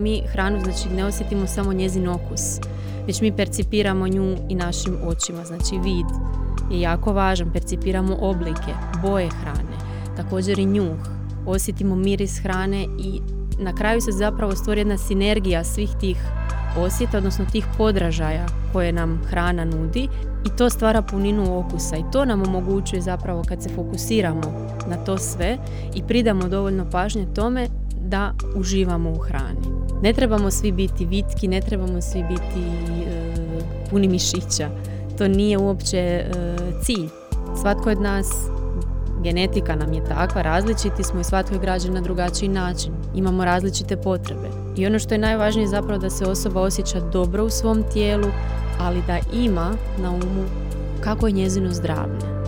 Mi hranu znači ne osjetimo samo njezin okus, već mi percipiramo nju i našim očima, znači vid je jako važan, percipiramo oblike, boje hrane, također i njuh, osjetimo miris hrane i na kraju se zapravo stvori jedna sinergija svih tih osjeta, odnosno tih podražaja koje nam hrana nudi i to stvara puninu okusa i to nam omogućuje zapravo kad se fokusiramo na to sve i pridamo dovoljno pažnje tome da uživamo u hrani. Ne trebamo svi biti vitki, ne trebamo svi biti e, puni mišića. To nije uopće e, cilj. Svatko od nas, genetika nam je takva, različiti smo i svatko je građen na drugačiji način. Imamo različite potrebe. I ono što je najvažnije zapravo da se osoba osjeća dobro u svom tijelu, ali da ima na umu kako je njezino zdravlje.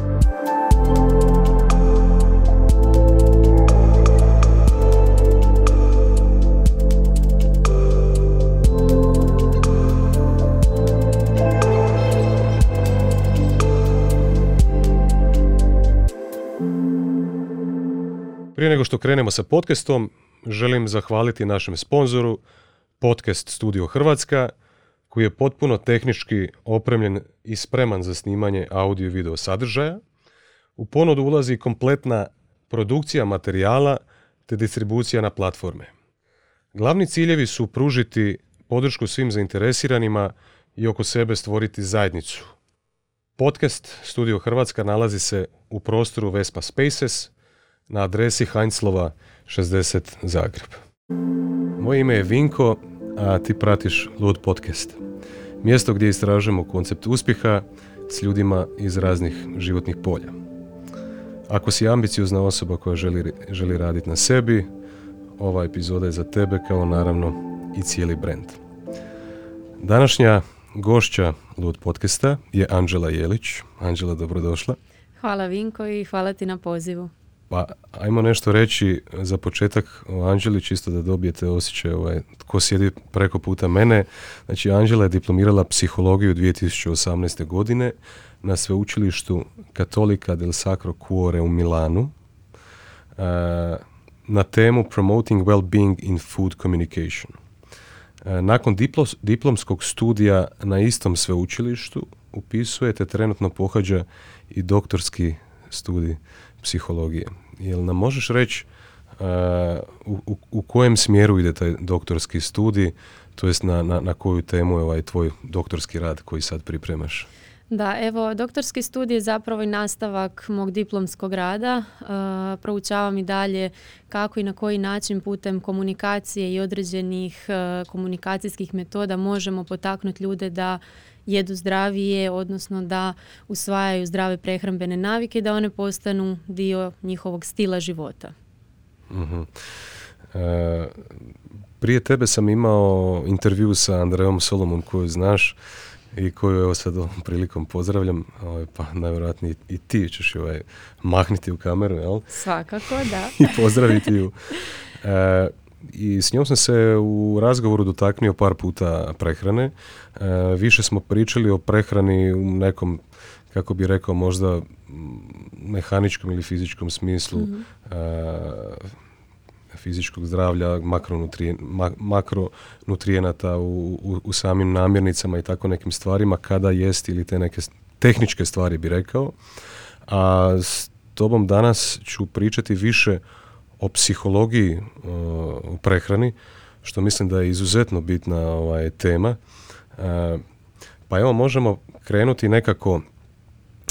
Prije nego što krenemo sa podcastom, želim zahvaliti našem sponzoru Podcast Studio Hrvatska, koji je potpuno tehnički opremljen i spreman za snimanje audio i video sadržaja. U ponudu ulazi kompletna produkcija materijala te distribucija na platforme. Glavni ciljevi su pružiti podršku svim zainteresiranima i oko sebe stvoriti zajednicu. Podcast Studio Hrvatska nalazi se u prostoru Vespa Spaces – na adresi Heinzlova 60 Zagreb. Moje ime je Vinko, a ti pratiš Lud Podcast. Mjesto gdje istražujemo koncept uspjeha s ljudima iz raznih životnih polja. Ako si ambiciozna osoba koja želi, želi raditi na sebi, ova epizoda je za tebe kao naravno i cijeli brand. Današnja gošća Lud podcasta je Anđela Jelić. Anđela, dobrodošla. Hvala Vinko i hvala ti na pozivu. Pa, ajmo nešto reći za početak o Anđeli, čisto da dobijete osjećaj ovaj, tko sjedi preko puta mene. Znači, Anđela je diplomirala psihologiju 2018. godine na sveučilištu Katolika del Sacro Cuore u Milanu uh, na temu Promoting Well-being in Food Communication. Nakon diplomskog studija na istom sveučilištu upisuje te trenutno pohađa i doktorski studij psihologije. Jel nam možeš reći uh, u, u, kojem smjeru ide taj doktorski studij, to jest na, na, na koju temu je ovaj tvoj doktorski rad koji sad pripremaš? Da, evo, doktorski studij je zapravo i nastavak mog diplomskog rada. Uh, proučavam i dalje kako i na koji način putem komunikacije i određenih uh, komunikacijskih metoda možemo potaknuti ljude da jedu zdravije, odnosno da usvajaju zdrave prehrambene navike i da one postanu dio njihovog stila života. uh prije tebe sam imao intervju sa Andreom Solomon koju znaš i koju evo sad prilikom pozdravljam, ovaj, pa najvjerojatnije i ti ćeš ovaj mahniti u kameru, jel? Svakako, da. I pozdraviti ju. E, i s njom sam se u razgovoru dotaknio par puta prehrane. E, više smo pričali o prehrani u nekom, kako bi rekao, možda mehaničkom ili fizičkom smislu mm fizičkog zdravlja, makronutrijenata u, u, u, samim namirnicama i tako nekim stvarima, kada jest ili te neke tehničke stvari bi rekao. A s tobom danas ću pričati više o psihologiji uh, u prehrani, što mislim da je izuzetno bitna ovaj, tema. Uh, pa evo možemo krenuti nekako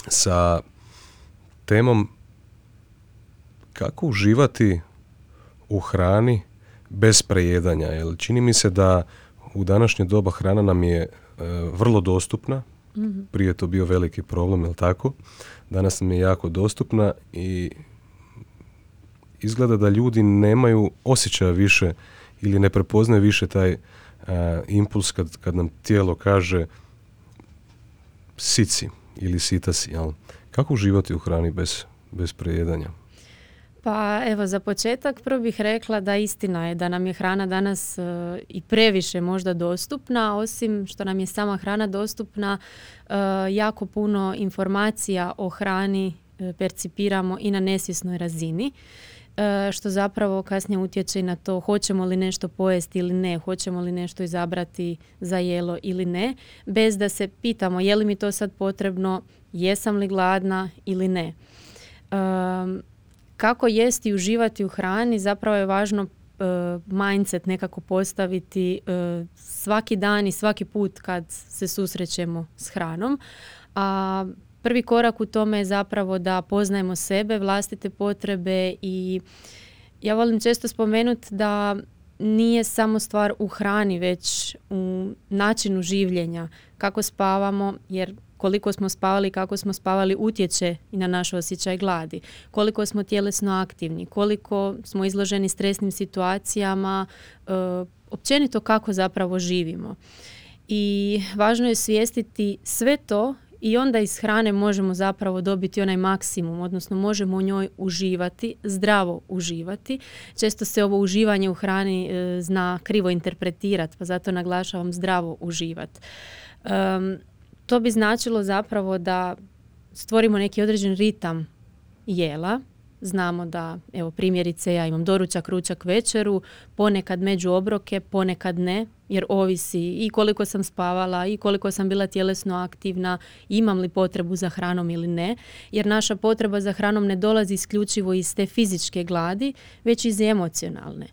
sa temom kako uživati u hrani bez prejedanja. Jer čini mi se da u današnje doba hrana nam je uh, vrlo dostupna, mm prije to bio veliki problem, jel tako? Danas nam je jako dostupna i izgleda da ljudi nemaju osjećaja više ili ne prepoznaju više taj impuls kad, kad nam tijelo kaže sici ili sita si. Jel? Kako uživati u hrani bez, bez prejedanja? Pa evo za početak prvo bih rekla da istina je da nam je hrana danas e, i previše možda dostupna, osim što nam je sama hrana dostupna, e, jako puno informacija o hrani e, percipiramo i na nesvjesnoj razini. E, što zapravo kasnije utječe na to hoćemo li nešto pojesti ili ne, hoćemo li nešto izabrati za jelo ili ne, bez da se pitamo je li mi to sad potrebno, jesam li gladna ili ne. Kako jesti i uživati u hrani zapravo je važno E, mindset nekako postaviti e, svaki dan i svaki put kad se susrećemo s hranom. A prvi korak u tome je zapravo da poznajemo sebe, vlastite potrebe i ja volim često spomenuti da nije samo stvar u hrani, već u načinu življenja, kako spavamo, jer koliko smo spavali, kako smo spavali utječe i na naš osjećaj gladi. Koliko smo tjelesno aktivni, koliko smo izloženi stresnim situacijama, e, općenito kako zapravo živimo. I važno je svijestiti sve to i onda iz hrane možemo zapravo dobiti onaj maksimum, odnosno možemo u njoj uživati, zdravo uživati. Često se ovo uživanje u hrani e, zna krivo interpretirati, pa zato naglašavam zdravo uživati to bi značilo zapravo da stvorimo neki određen ritam jela. Znamo da, evo primjerice, ja imam doručak, ručak, večeru, ponekad među obroke, ponekad ne, jer ovisi i koliko sam spavala i koliko sam bila tjelesno aktivna, imam li potrebu za hranom ili ne, jer naša potreba za hranom ne dolazi isključivo iz te fizičke gladi, već iz emocionalne.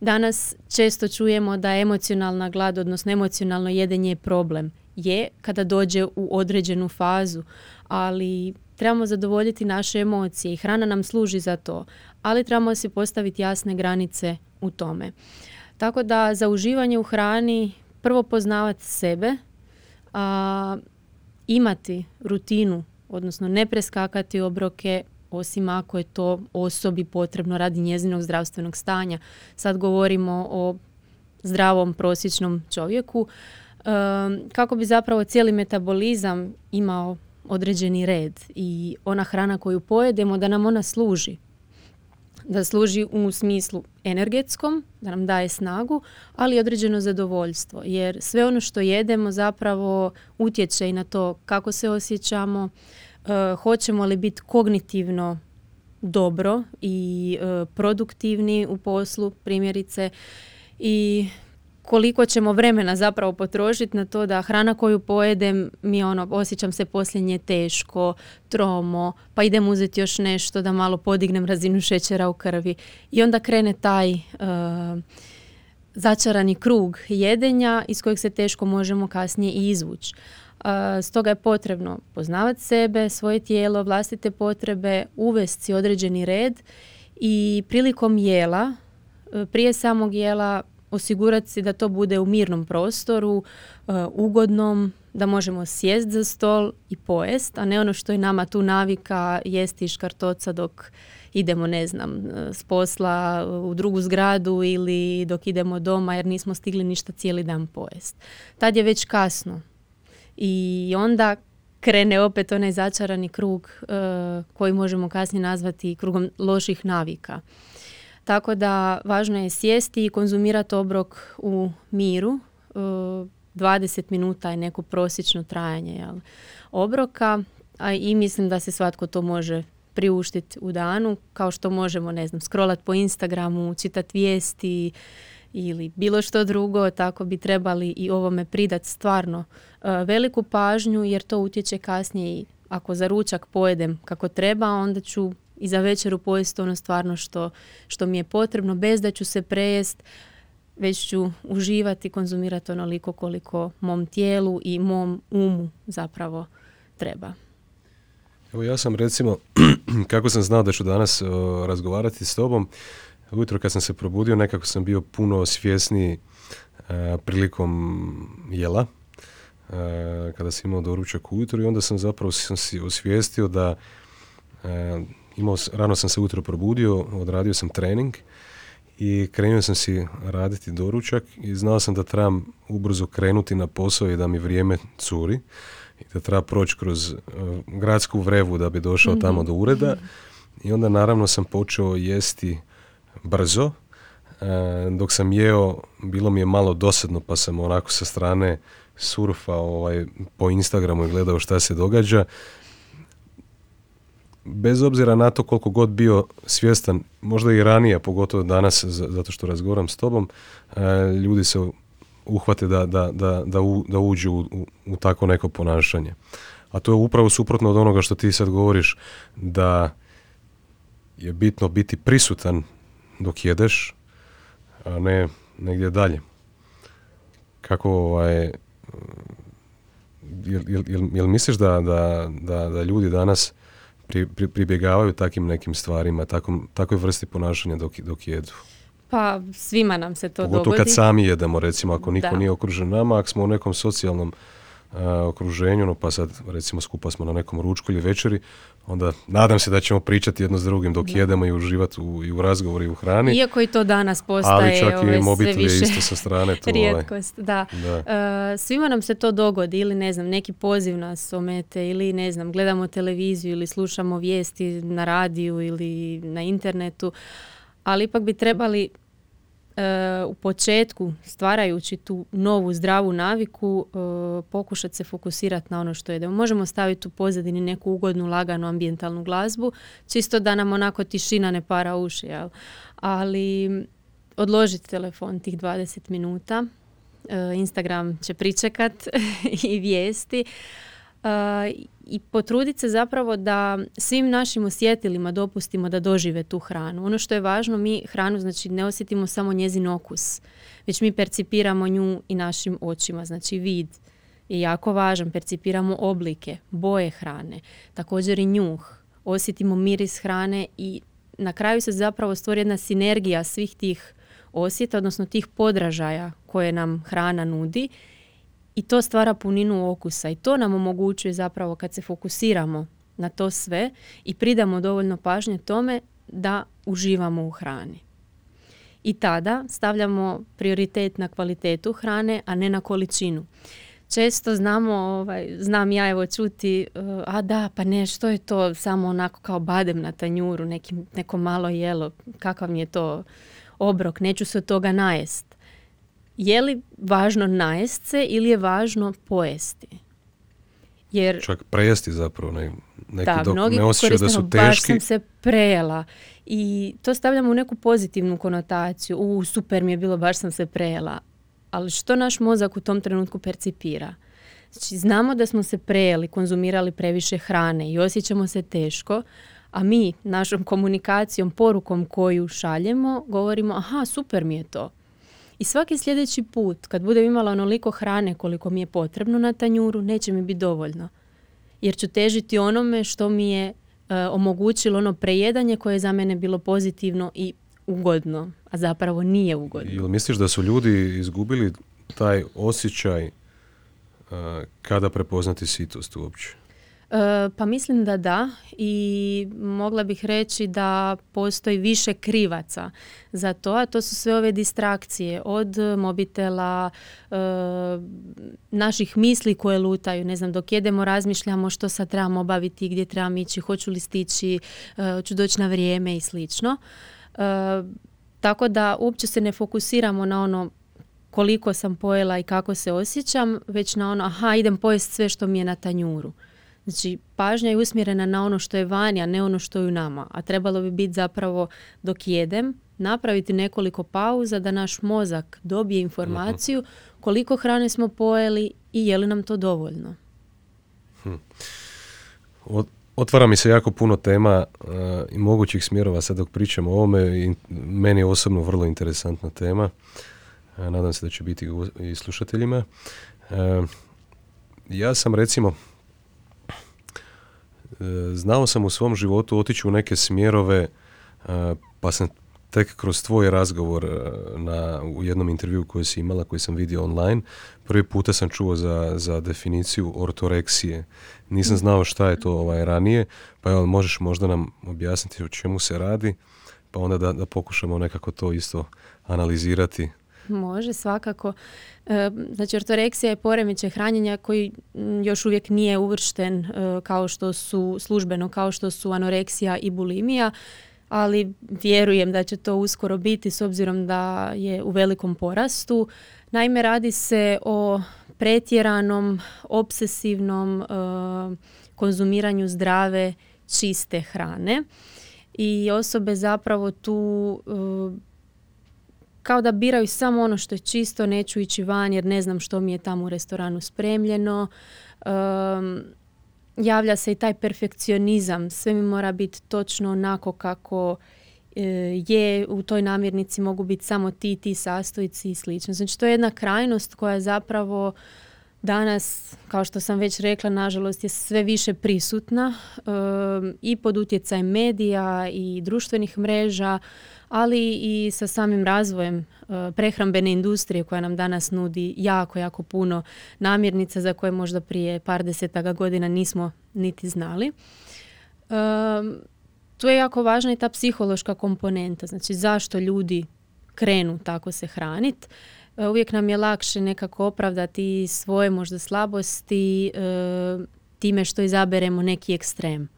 Danas često čujemo da emocionalna glad, odnosno emocionalno jedenje je problem je kada dođe u određenu fazu, ali trebamo zadovoljiti naše emocije i hrana nam služi za to, ali trebamo si postaviti jasne granice u tome. Tako da za uživanje u hrani prvo poznavati sebe, a, imati rutinu, odnosno ne preskakati obroke, osim ako je to osobi potrebno radi njezinog zdravstvenog stanja. Sad govorimo o zdravom prosječnom čovjeku kako bi zapravo cijeli metabolizam imao određeni red i ona hrana koju pojedemo da nam ona služi. Da služi u smislu energetskom, da nam daje snagu, ali određeno zadovoljstvo. Jer sve ono što jedemo zapravo utječe i na to kako se osjećamo, eh, hoćemo li biti kognitivno dobro i eh, produktivni u poslu, primjerice, i koliko ćemo vremena zapravo potrošiti na to da hrana koju pojedem mi ono osjećam se posljednje teško, tromo, pa idem uzeti još nešto da malo podignem razinu šećera u krvi i onda krene taj uh, začarani krug jedenja iz kojeg se teško možemo kasnije i izvući. Uh, stoga je potrebno poznavati sebe, svoje tijelo, vlastite potrebe, uvesti određeni red i prilikom jela, uh, prije samog jela osigurati si da to bude u mirnom prostoru, e, ugodnom, da možemo sjest za stol i pojest, a ne ono što je nama tu navika jesti škartoca dok idemo, ne znam, e, s posla u drugu zgradu ili dok idemo doma jer nismo stigli ništa cijeli dan pojest. Tad je već kasno. I onda krene opet onaj začarani krug e, koji možemo kasnije nazvati krugom loših navika. Tako da važno je sjesti i konzumirati obrok u miru. 20 e, minuta je neko prosječno trajanje jel, obroka a i mislim da se svatko to može priuštiti u danu kao što možemo, ne znam, scrollat po Instagramu, čitati vijesti ili bilo što drugo, tako bi trebali i ovome pridati stvarno e, veliku pažnju jer to utječe kasnije i ako za ručak pojedem kako treba, onda ću i za večeru pojesti ono stvarno što, što mi je potrebno, bez da ću se prejest, već ću uživati, konzumirati onoliko koliko mom tijelu i mom umu zapravo treba. Evo ja sam recimo, kako sam znao da ću danas razgovarati s tobom, ujutro kad sam se probudio nekako sam bio puno svjesniji e, prilikom jela, e, kada sam imao doručak ujutro i onda sam zapravo sam si osvijestio da e, imao, rano sam se utro probudio, odradio sam trening i krenuo sam si raditi doručak i znao sam da trebam ubrzo krenuti na posao i da mi vrijeme curi i da treba proći kroz uh, gradsku vrevu da bi došao tamo do ureda. I onda naravno sam počeo jesti brzo uh, dok sam jeo bilo mi je malo dosadno pa sam onako sa strane surfao ovaj, po Instagramu i gledao šta se događa bez obzira na to koliko god bio svjestan, možda i ranije, pogotovo danas, zato što razgovaram s tobom, e, ljudi se uhvate da, da, da, da, da uđu u, u, u tako neko ponašanje. A to je upravo suprotno od onoga što ti sad govoriš, da je bitno biti prisutan dok jedeš, a ne negdje dalje. Kako ovaj, jel, jel, jel, misliš da, da, da, da ljudi danas pri, pribjegavaju takvim nekim stvarima, takom, takvoj vrsti ponašanja dok, dok jedu? Pa svima nam se to Pogotovo dogodi. kad sami jedemo, recimo, ako niko nije okružen nama, ako smo u nekom socijalnom okruženju, no pa sad recimo skupa smo na nekom ručku ili večeri, onda nadam se da ćemo pričati jedno s drugim dok jedemo i uživati u, i u razgovoru i u hrani. Iako i to danas postaje ali čak i ovaj, mobitel je isto sa strane. To, ovaj. rijetkost, da. da. svima nam se to dogodi ili ne znam, neki poziv nas omete ili ne znam, gledamo televiziju ili slušamo vijesti na radiju ili na internetu, ali ipak bi trebali u početku stvarajući tu novu zdravu naviku e, pokušati se fokusirati na ono što jedemo. Možemo staviti u pozadini neku ugodnu, laganu ambijentalnu glazbu, čisto da nam onako tišina ne para uši, jel? ali odložiti telefon tih 20 minuta. E, Instagram će pričekat i vijesti i potruditi se zapravo da svim našim osjetilima dopustimo da dožive tu hranu. Ono što je važno, mi hranu znači ne osjetimo samo njezin okus, već mi percipiramo nju i našim očima, znači vid je jako važan, percipiramo oblike, boje hrane, također i njuh, osjetimo miris hrane i na kraju se zapravo stvori jedna sinergija svih tih osjeta, odnosno tih podražaja koje nam hrana nudi i to stvara puninu okusa i to nam omogućuje zapravo kad se fokusiramo na to sve i pridamo dovoljno pažnje tome da uživamo u hrani. I tada stavljamo prioritet na kvalitetu hrane, a ne na količinu. Često znamo, ovaj, znam ja evo čuti, uh, a da, pa ne, što je to samo onako kao badem na tanjuru, neki, neko malo jelo, kakav mi je to obrok, neću se od toga najest je li važno najest se ili je važno pojesti? Jer, Čak prejesti zapravo, ne, neki da, dok mnogi ne osjećaju da su teški. Baš sam se prejela. I to stavljamo u neku pozitivnu konotaciju. U, super mi je bilo, baš sam se prejela. Ali što naš mozak u tom trenutku percipira? Znači, znamo da smo se prejeli, konzumirali previše hrane i osjećamo se teško, a mi našom komunikacijom, porukom koju šaljemo, govorimo, aha, super mi je to i svaki sljedeći put kad budem imala onoliko hrane koliko mi je potrebno na tanjuru, neće mi biti dovoljno. Jer ću težiti onome što mi je e, omogućilo ono prejedanje koje je za mene bilo pozitivno i ugodno, a zapravo nije ugodno. Ili misliš da su ljudi izgubili taj osjećaj uh, kada prepoznati sitost uopće? E, pa mislim da da i mogla bih reći da postoji više krivaca za to, a to su sve ove distrakcije od mobitela, e, naših misli koje lutaju, ne znam, dok jedemo razmišljamo što sad trebamo obaviti, gdje trebamo ići, hoću li stići, e, hoću doći na vrijeme i slično. Tako da uopće se ne fokusiramo na ono koliko sam pojela i kako se osjećam, već na ono, aha, idem pojesti sve što mi je na tanjuru. Znači, pažnja je usmjerena na ono što je vani, a ne ono što je u nama. A trebalo bi biti zapravo dok jedem, napraviti nekoliko pauza da naš mozak dobije informaciju koliko hrane smo pojeli i je li nam to dovoljno. Hm. Otvara mi se jako puno tema uh, i mogućih smjerova sad dok pričamo o ovome i meni je osobno vrlo interesantna tema. Uh, nadam se da će biti i slušateljima. Uh, ja sam recimo E, znao sam u svom životu otići u neke smjerove, e, pa sam tek kroz tvoj razgovor e, na, u jednom intervju koji si imala, koji sam vidio online, prvi puta sam čuo za, za definiciju ortoreksije. Nisam znao šta je to ovaj, ranije, pa evo, možeš možda nam objasniti o čemu se radi, pa onda da, da pokušamo nekako to isto analizirati. Može, svakako. E, znači, ortoreksija je poremećaj hranjenja koji još uvijek nije uvršten e, kao što su službeno, kao što su anoreksija i bulimija, ali vjerujem da će to uskoro biti s obzirom da je u velikom porastu. Naime, radi se o pretjeranom, obsesivnom e, konzumiranju zdrave čiste hrane i osobe zapravo tu kao da biraju samo ono što je čisto, neću ići van jer ne znam što mi je tamo u restoranu spremljeno. javlja se i taj perfekcionizam, sve mi mora biti točno onako kako e, je, u toj namirnici mogu biti samo ti, ti sastojci i slično. Znači to je jedna krajnost koja zapravo danas, kao što sam već rekla, nažalost je sve više prisutna i pod utjecajem medija i društvenih mreža, ali i sa samim razvojem e, prehrambene industrije koja nam danas nudi jako, jako puno namirnica za koje možda prije par desetaka godina nismo niti znali. Tu je jako važna i ta psihološka komponenta, znači zašto ljudi krenu tako se hraniti E, uvijek nam je lakše nekako opravdati svoje možda slabosti e, time što izaberemo neki ekstrem.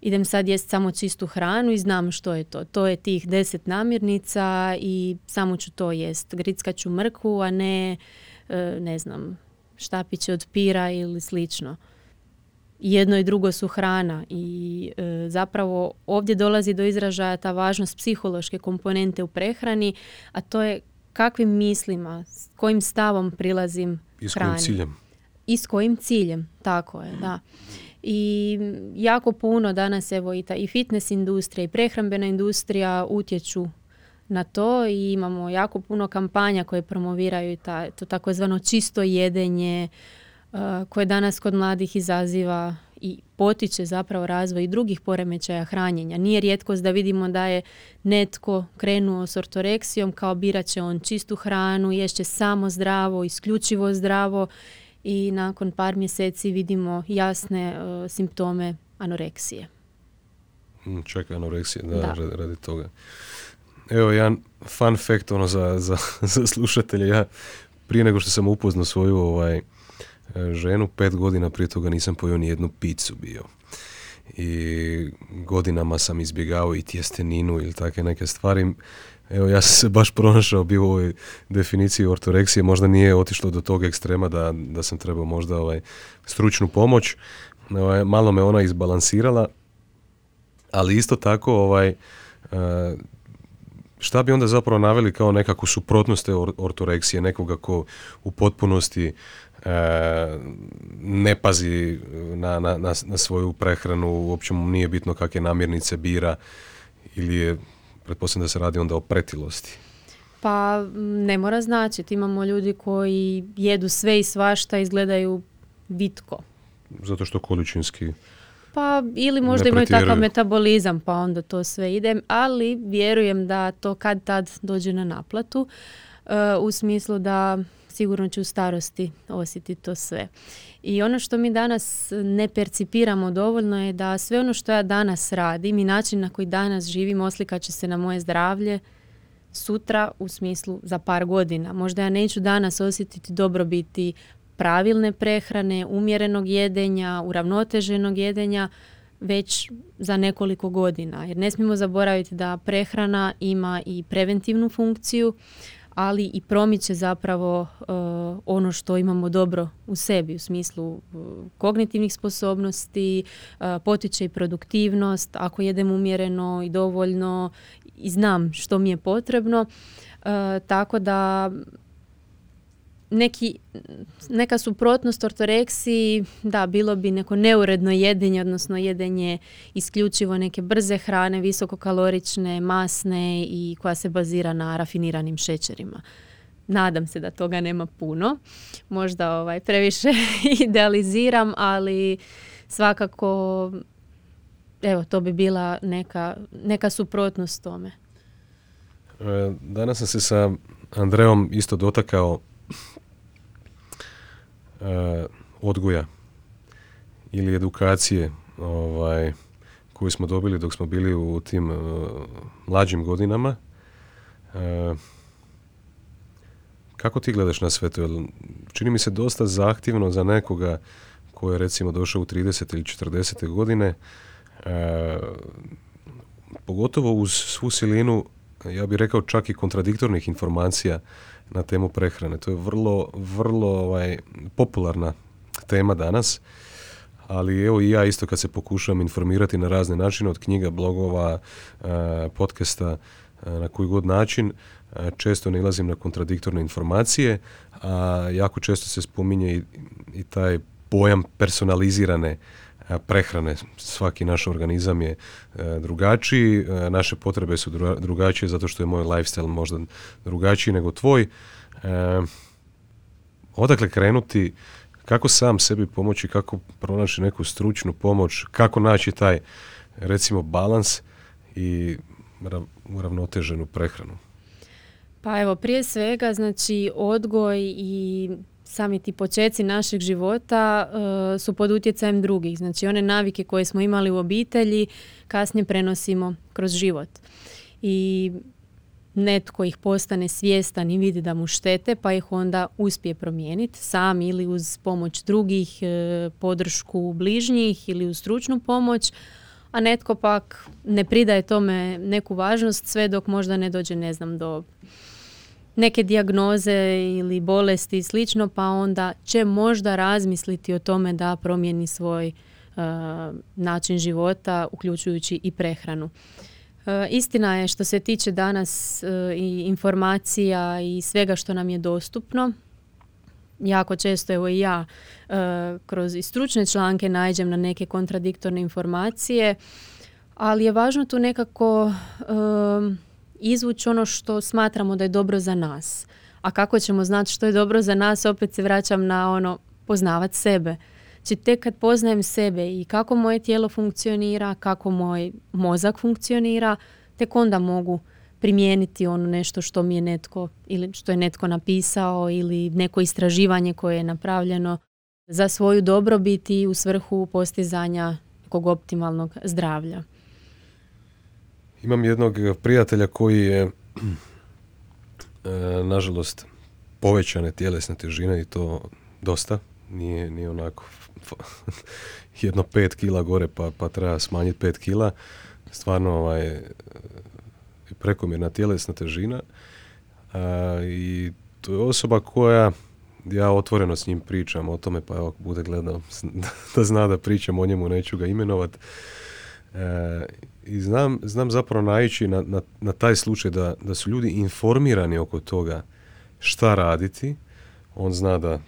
Idem sad jest samo čistu hranu i znam što je to. To je tih deset namirnica i samo ću to jest. Grickat ću mrkvu, a ne, e, ne znam, štapiće od pira ili slično. Jedno i drugo su hrana i zapravo ovdje dolazi do izražaja ta važnost psihološke komponente u prehrani, a to je kakvim mislima, s kojim stavom prilazim I s kojim ciljem. I s kojim ciljem, tako je, da. I jako puno danas evo i ta i fitness industrija i prehrambena industrija utječu na to i imamo jako puno kampanja koje promoviraju ta, to takozvano čisto jedenje uh, koje danas kod mladih izaziva i potiče zapravo razvoj drugih poremećaja hranjenja. Nije rijetkost da vidimo da je netko krenuo s ortoreksijom kao birat će on čistu hranu, ješće samo zdravo, isključivo zdravo i nakon par mjeseci vidimo jasne uh, simptome anoreksije. Mm, čekaj, anoreksija, da, Radi, toga. Evo jedan fun fact ono za, za, za slušatelje. Ja prije nego što sam upoznao svoju ovaj, E, ženu, pet godina prije toga nisam pojio ni jednu picu bio. I godinama sam izbjegao i tjesteninu ili takve neke stvari. Evo, ja sam se baš pronašao bio u ovoj definiciji ortoreksije, možda nije otišlo do tog ekstrema da, da sam trebao možda ovaj, stručnu pomoć. Ovaj, malo me ona izbalansirala, ali isto tako ovaj, e, šta bi onda zapravo naveli kao nekakvu suprotnost te ortoreksije, nekoga ko u potpunosti E, ne pazi na, na, na, svoju prehranu, uopće mu nije bitno kakve namirnice bira ili je, pretpostavljam da se radi onda o pretilosti. Pa ne mora značiti. Imamo ljudi koji jedu sve i svašta izgledaju vitko. Zato što količinski pa ili možda imaju takav metabolizam pa onda to sve ide, ali vjerujem da to kad tad dođe na naplatu uh, u smislu da sigurno će u starosti osjetiti to sve. I ono što mi danas ne percipiramo dovoljno je da sve ono što ja danas radim i način na koji danas živim oslika će se na moje zdravlje sutra u smislu za par godina. Možda ja neću danas osjetiti dobrobiti pravilne prehrane, umjerenog jedenja, uravnoteženog jedenja, već za nekoliko godina. Jer ne smijemo zaboraviti da prehrana ima i preventivnu funkciju, ali i promiče zapravo uh, ono što imamo dobro u sebi u smislu uh, kognitivnih sposobnosti, uh, potiče i produktivnost, ako jedem umjereno i dovoljno i znam što mi je potrebno. Tako da neki, neka suprotnost ortoreksiji, da, bilo bi neko neuredno jedenje, odnosno jedenje isključivo neke brze hrane, visokokalorične, masne i koja se bazira na rafiniranim šećerima. Nadam se da toga nema puno. Možda ovaj previše idealiziram, ali svakako evo, to bi bila neka, neka suprotnost tome. E, danas sam se sa Andreom isto dotakao odgoja ili edukacije ovaj, koju smo dobili dok smo bili u tim uh, mlađim godinama. Uh, kako ti gledaš na sve to? Čini mi se dosta zahtjevno za nekoga koji je recimo došao u 30. ili 40. godine, pogotovo uz svu silinu, ja bih rekao čak i kontradiktornih informacija na temu prehrane. To je vrlo, vrlo ovaj, popularna tema danas, ali evo i ja isto kad se pokušavam informirati na razne načine, od knjiga, blogova, podcasta, na koji god način, često nalazim na kontradiktorne informacije, a jako često se spominje i, i taj pojam personalizirane prehrane. Svaki naš organizam je e, drugačiji, e, naše potrebe su drugačije zato što je moj lifestyle možda drugačiji nego tvoj. E, odakle krenuti, kako sam sebi pomoći, kako pronaći neku stručnu pomoć, kako naći taj recimo balans i uravnoteženu prehranu? Pa evo, prije svega, znači odgoj i sami ti počeci našeg života uh, su pod utjecajem drugih. Znači one navike koje smo imali u obitelji kasnije prenosimo kroz život. I netko ih postane svjestan i vidi da mu štete pa ih onda uspije promijeniti sam ili uz pomoć drugih, uh, podršku bližnjih ili uz stručnu pomoć, a netko pak ne pridaje tome neku važnost sve dok možda ne dođe, ne znam, do neke dijagnoze ili bolesti i slično, pa onda će možda razmisliti o tome da promijeni svoj uh, način života, uključujući i prehranu. Uh, istina je što se tiče danas uh, i informacija i svega što nam je dostupno, jako često evo i ja kroz i stručne članke nađem na neke kontradiktorne informacije, ali je važno tu nekako izvući ono što smatramo da je dobro za nas. A kako ćemo znati što je dobro za nas, opet se vraćam na ono poznavat sebe. Znači tek kad poznajem sebe i kako moje tijelo funkcionira, kako moj mozak funkcionira, tek onda mogu primijeniti ono nešto što mi je netko ili što je netko napisao ili neko istraživanje koje je napravljeno za svoju dobrobit i u svrhu postizanja nekog optimalnog zdravlja. Imam jednog prijatelja koji je e, nažalost povećane tjelesne težine i to dosta. Nije, nije onako jedno pet kila gore pa, pa treba smanjiti pet kila. Stvarno ovaj, prekomjerna tjelesna težina. I to je osoba koja ja otvoreno s njim pričam o tome, pa evo bude gledao da zna da pričam o njemu, neću ga imenovat. E, I znam, znam zapravo naići na, na, na taj slučaj da, da su ljudi informirani oko toga šta raditi. On zna da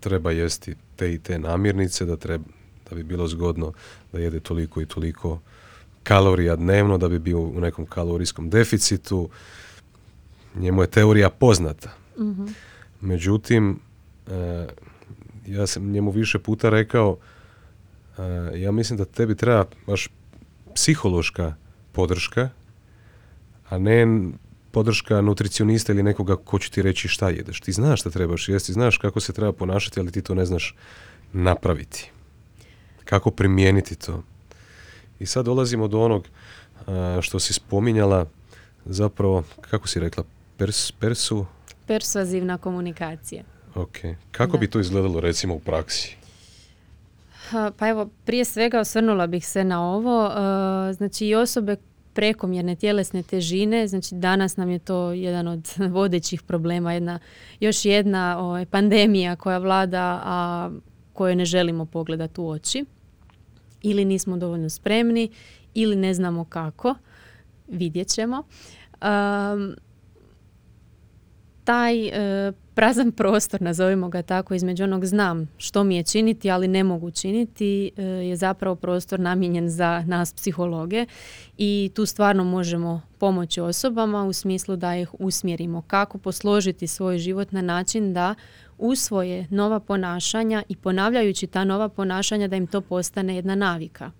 treba jesti te i te namirnice, da, treba, da bi bilo zgodno da jede toliko i toliko kalorija dnevno, da bi bio u nekom kalorijskom deficitu. Njemu je teorija poznata. mm Međutim, e, ja sam njemu više puta rekao, ja mislim da tebi treba baš psihološka podrška, a ne podrška nutricionista ili nekoga ko će ti reći šta jedeš. Ti znaš šta trebaš jesti, znaš kako se treba ponašati, ali ti to ne znaš napraviti. Kako primijeniti to. I sad dolazimo do onog što si spominjala, zapravo, kako si rekla, pers, persu? Persuazivna komunikacija. Ok. Kako bi to izgledalo recimo u praksi? Pa evo, prije svega osvrnula bih se na ovo. E, znači i osobe prekomjerne tjelesne težine, znači danas nam je to jedan od vodećih problema, jedna, još jedna ovaj, pandemija koja vlada, a koju ne želimo pogledati u oči. Ili nismo dovoljno spremni, ili ne znamo kako, vidjet ćemo. taj e, prazan prostor, nazovimo ga tako, između onog znam što mi je činiti, ali ne mogu činiti, e, je zapravo prostor namijenjen za nas psihologe i tu stvarno možemo pomoći osobama u smislu da ih usmjerimo kako posložiti svoj život na način da usvoje nova ponašanja i ponavljajući ta nova ponašanja da im to postane jedna navika.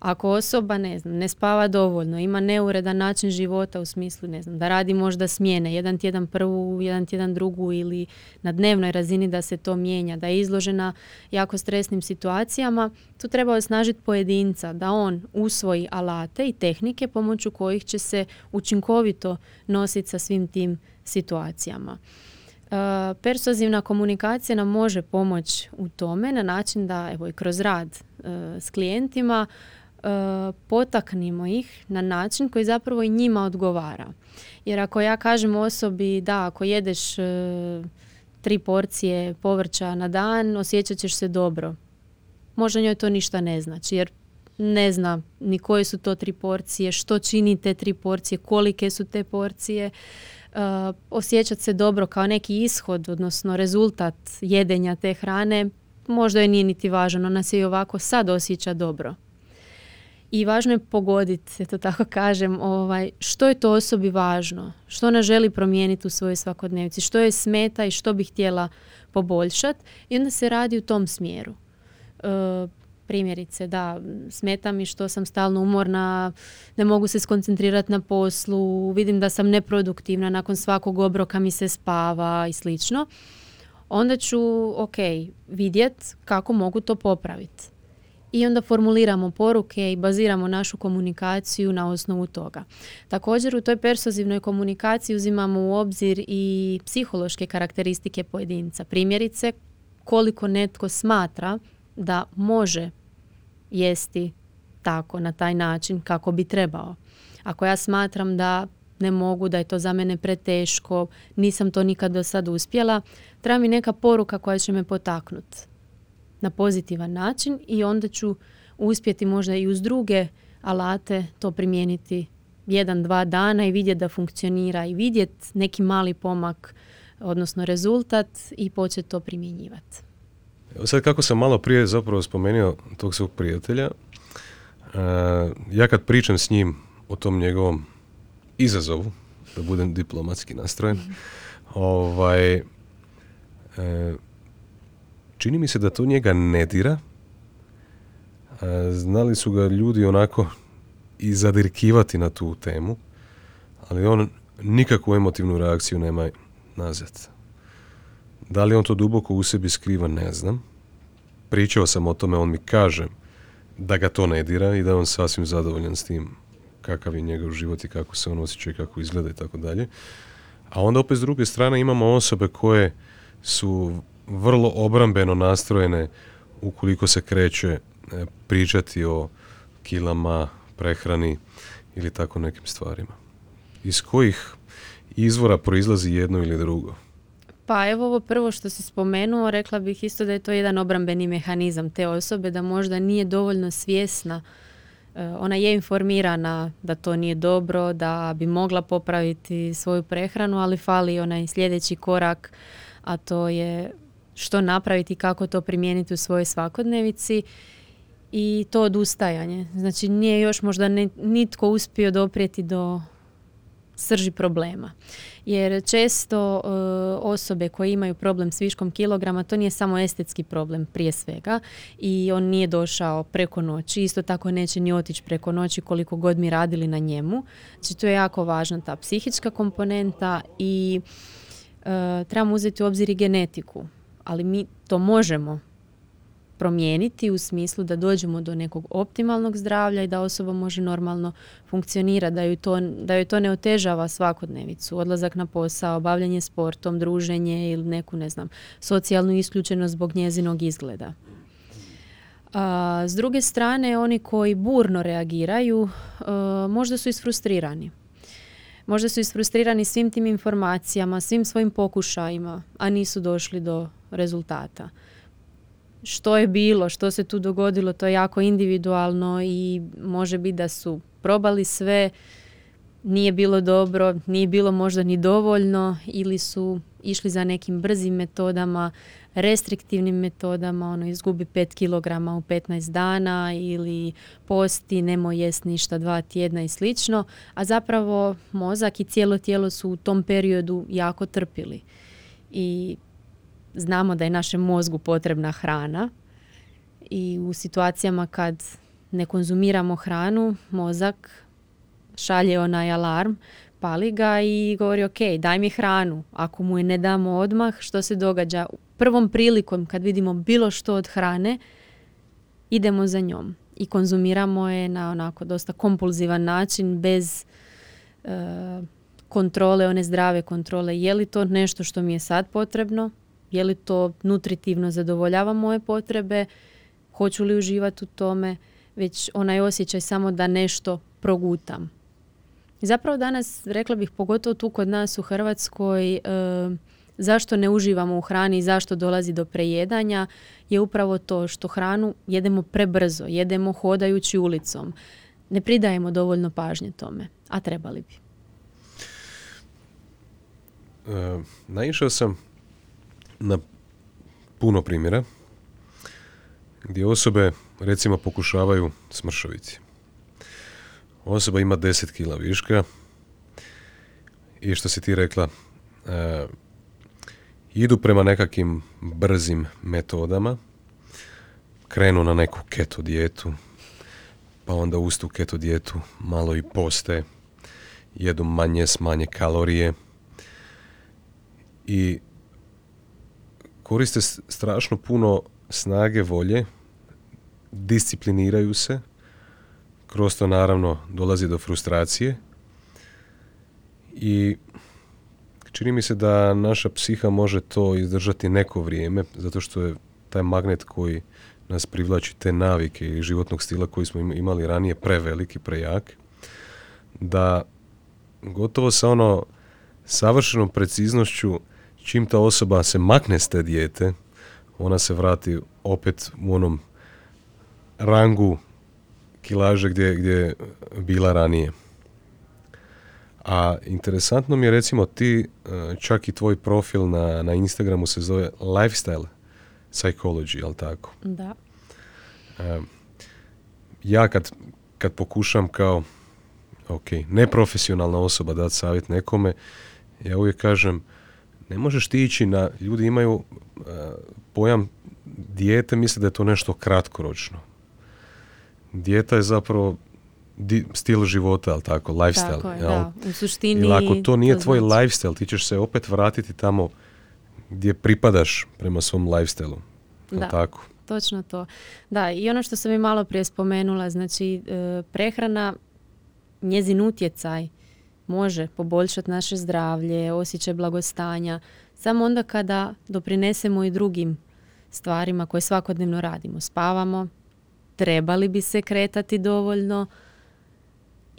Ako osoba ne znam, ne spava dovoljno, ima neuredan način života u smislu ne znam, da radi možda smjene, jedan tjedan prvu, jedan tjedan drugu ili na dnevnoj razini da se to mijenja, da je izložena jako stresnim situacijama, tu treba osnažiti pojedinca da on usvoji alate i tehnike pomoću kojih će se učinkovito nositi sa svim tim situacijama. Uh, persuazivna komunikacija nam može pomoći u tome na način da evo i kroz rad uh, s klijentima potaknimo ih na način koji zapravo i njima odgovara. Jer ako ja kažem osobi da ako jedeš e, tri porcije povrća na dan osjećat ćeš se dobro. možda njoj to ništa ne znači jer ne zna ni koje su to tri porcije, što čini te tri porcije, kolike su te porcije. Uh, osjećati se dobro kao neki ishod, odnosno rezultat jedenja te hrane, možda je nije niti važno, ona se i ovako sad osjeća dobro. I važno je pogoditi, to tako kažem, ovaj, što je to osobi važno, što ona želi promijeniti u svojoj svakodnevci, što je smeta i što bi htjela poboljšati i onda se radi u tom smjeru. Uh, primjerice, da, smeta mi što sam stalno umorna, ne mogu se skoncentrirati na poslu, vidim da sam neproduktivna, nakon svakog obroka mi se spava i slično, onda ću, ok, vidjet kako mogu to popraviti. I onda formuliramo poruke i baziramo našu komunikaciju na osnovu toga. Također u toj persozivnoj komunikaciji uzimamo u obzir i psihološke karakteristike pojedinca. Primjerice, koliko netko smatra da može jesti tako, na taj način kako bi trebao. Ako ja smatram da ne mogu, da je to za mene preteško, nisam to nikad do sad uspjela, treba mi neka poruka koja će me potaknuti na pozitivan način i onda ću uspjeti možda i uz druge alate to primijeniti jedan, dva dana i vidjeti da funkcionira i vidjeti neki mali pomak, odnosno rezultat i početi to primjenjivati. Evo sad kako sam malo prije zapravo spomenuo tog svog prijatelja, uh, ja kad pričam s njim o tom njegovom izazovu, da budem diplomatski nastrojen, mm ovaj, uh, čini mi se da to njega ne dira. Znali su ga ljudi onako i zadirkivati na tu temu, ali on nikakvu emotivnu reakciju nema nazad. Da li on to duboko u sebi skriva, ne znam. Pričao sam o tome, on mi kaže da ga to ne dira i da je on sasvim zadovoljan s tim kakav je njegov život i kako se on osjeća i kako izgleda i tako dalje. A onda opet s druge strane imamo osobe koje su vrlo obrambeno nastrojene ukoliko se kreće e, pričati o kilama, prehrani ili tako nekim stvarima. Iz kojih izvora proizlazi jedno ili drugo? Pa evo ovo prvo što si spomenuo, rekla bih isto da je to jedan obrambeni mehanizam te osobe, da možda nije dovoljno svjesna e, ona je informirana da to nije dobro, da bi mogla popraviti svoju prehranu, ali fali onaj sljedeći korak, a to je što napraviti, kako to primijeniti u svojoj svakodnevici i to odustajanje. Znači nije još možda nitko uspio doprijeti do srži problema. Jer često e, osobe koje imaju problem s viškom kilograma, to nije samo estetski problem prije svega i on nije došao preko noći. Isto tako neće ni otići preko noći koliko god mi radili na njemu. Znači to je jako važna ta psihička komponenta i e, trebamo uzeti u obzir i genetiku. Ali mi to možemo promijeniti u smislu da dođemo do nekog optimalnog zdravlja i da osoba može normalno funkcionirati, da joj to, da joj to ne otežava svakodnevicu, odlazak na posao, bavljanje sportom, druženje ili neku, ne znam, socijalnu isključenost zbog njezinog izgleda. A, s druge strane, oni koji burno reagiraju, možda su isfrustrirani. Možda su isfrustrirani svim tim informacijama, svim svojim pokušajima, a nisu došli do rezultata što je bilo, što se tu dogodilo, to je jako individualno i može biti da su probali sve, nije bilo dobro, nije bilo možda ni dovoljno ili su išli za nekim brzim metodama, restriktivnim metodama, ono izgubi 5 kg u 15 dana ili posti, nemoj jest ništa dva tjedna i slično, a zapravo mozak i cijelo tijelo su u tom periodu jako trpili. I znamo da je našem mozgu potrebna hrana i u situacijama kad ne konzumiramo hranu, mozak šalje onaj alarm, pali ga i govori ok, daj mi hranu. Ako mu je ne damo odmah, što se događa? Prvom prilikom kad vidimo bilo što od hrane, idemo za njom i konzumiramo je na onako dosta kompulzivan način bez e, kontrole, one zdrave kontrole. Je li to nešto što mi je sad potrebno? Je li to nutritivno zadovoljava moje potrebe, hoću li uživati u tome, već onaj osjećaj samo da nešto progutam. Zapravo danas, rekla bih, pogotovo tu kod nas u Hrvatskoj, e, zašto ne uživamo u hrani i zašto dolazi do prejedanja je upravo to što hranu jedemo prebrzo, jedemo hodajući ulicom. Ne pridajemo dovoljno pažnje tome, a trebali bi. E, naišao sam na puno primjera gdje osobe recimo pokušavaju smršaviti. Osoba ima 10 kila viška i što si ti rekla, e, idu prema nekakvim brzim metodama, krenu na neku keto dijetu, pa onda uz tu keto dijetu malo i poste, jedu manje, smanje kalorije i koriste strašno puno snage volje, discipliniraju se, kroz to naravno dolazi do frustracije i čini mi se da naša psiha može to izdržati neko vrijeme, zato što je taj magnet koji nas privlači te navike i životnog stila koji smo imali ranije preveliki, prejak, da gotovo sa ono savršenom preciznošću čim ta osoba se makne s te dijete, ona se vrati opet u onom rangu kilaže gdje, gdje je bila ranije. A interesantno mi je recimo ti, e, čak i tvoj profil na, na Instagramu se zove Lifestyle Psychology, jel tako? Da. E, ja kad, kad pokušam kao ok, neprofesionalna osoba dati savjet nekome, ja uvijek kažem ne možeš ti ići na, ljudi imaju e, pojam dijete, misle da je to nešto kratkoročno. Dijeta je zapravo di, stil života, ali tako, lifestyle. Tako je, da. U suštini... Jer ako to nije tvoj znači. lifestyle, ti ćeš se opet vratiti tamo gdje pripadaš prema svom lifestyleu. Da, tako? točno to. Da, i ono što sam i malo prije spomenula, znači e, prehrana, njezin utjecaj može poboljšati naše zdravlje, osjećaj blagostanja, samo onda kada doprinesemo i drugim stvarima koje svakodnevno radimo. Spavamo, trebali bi se kretati dovoljno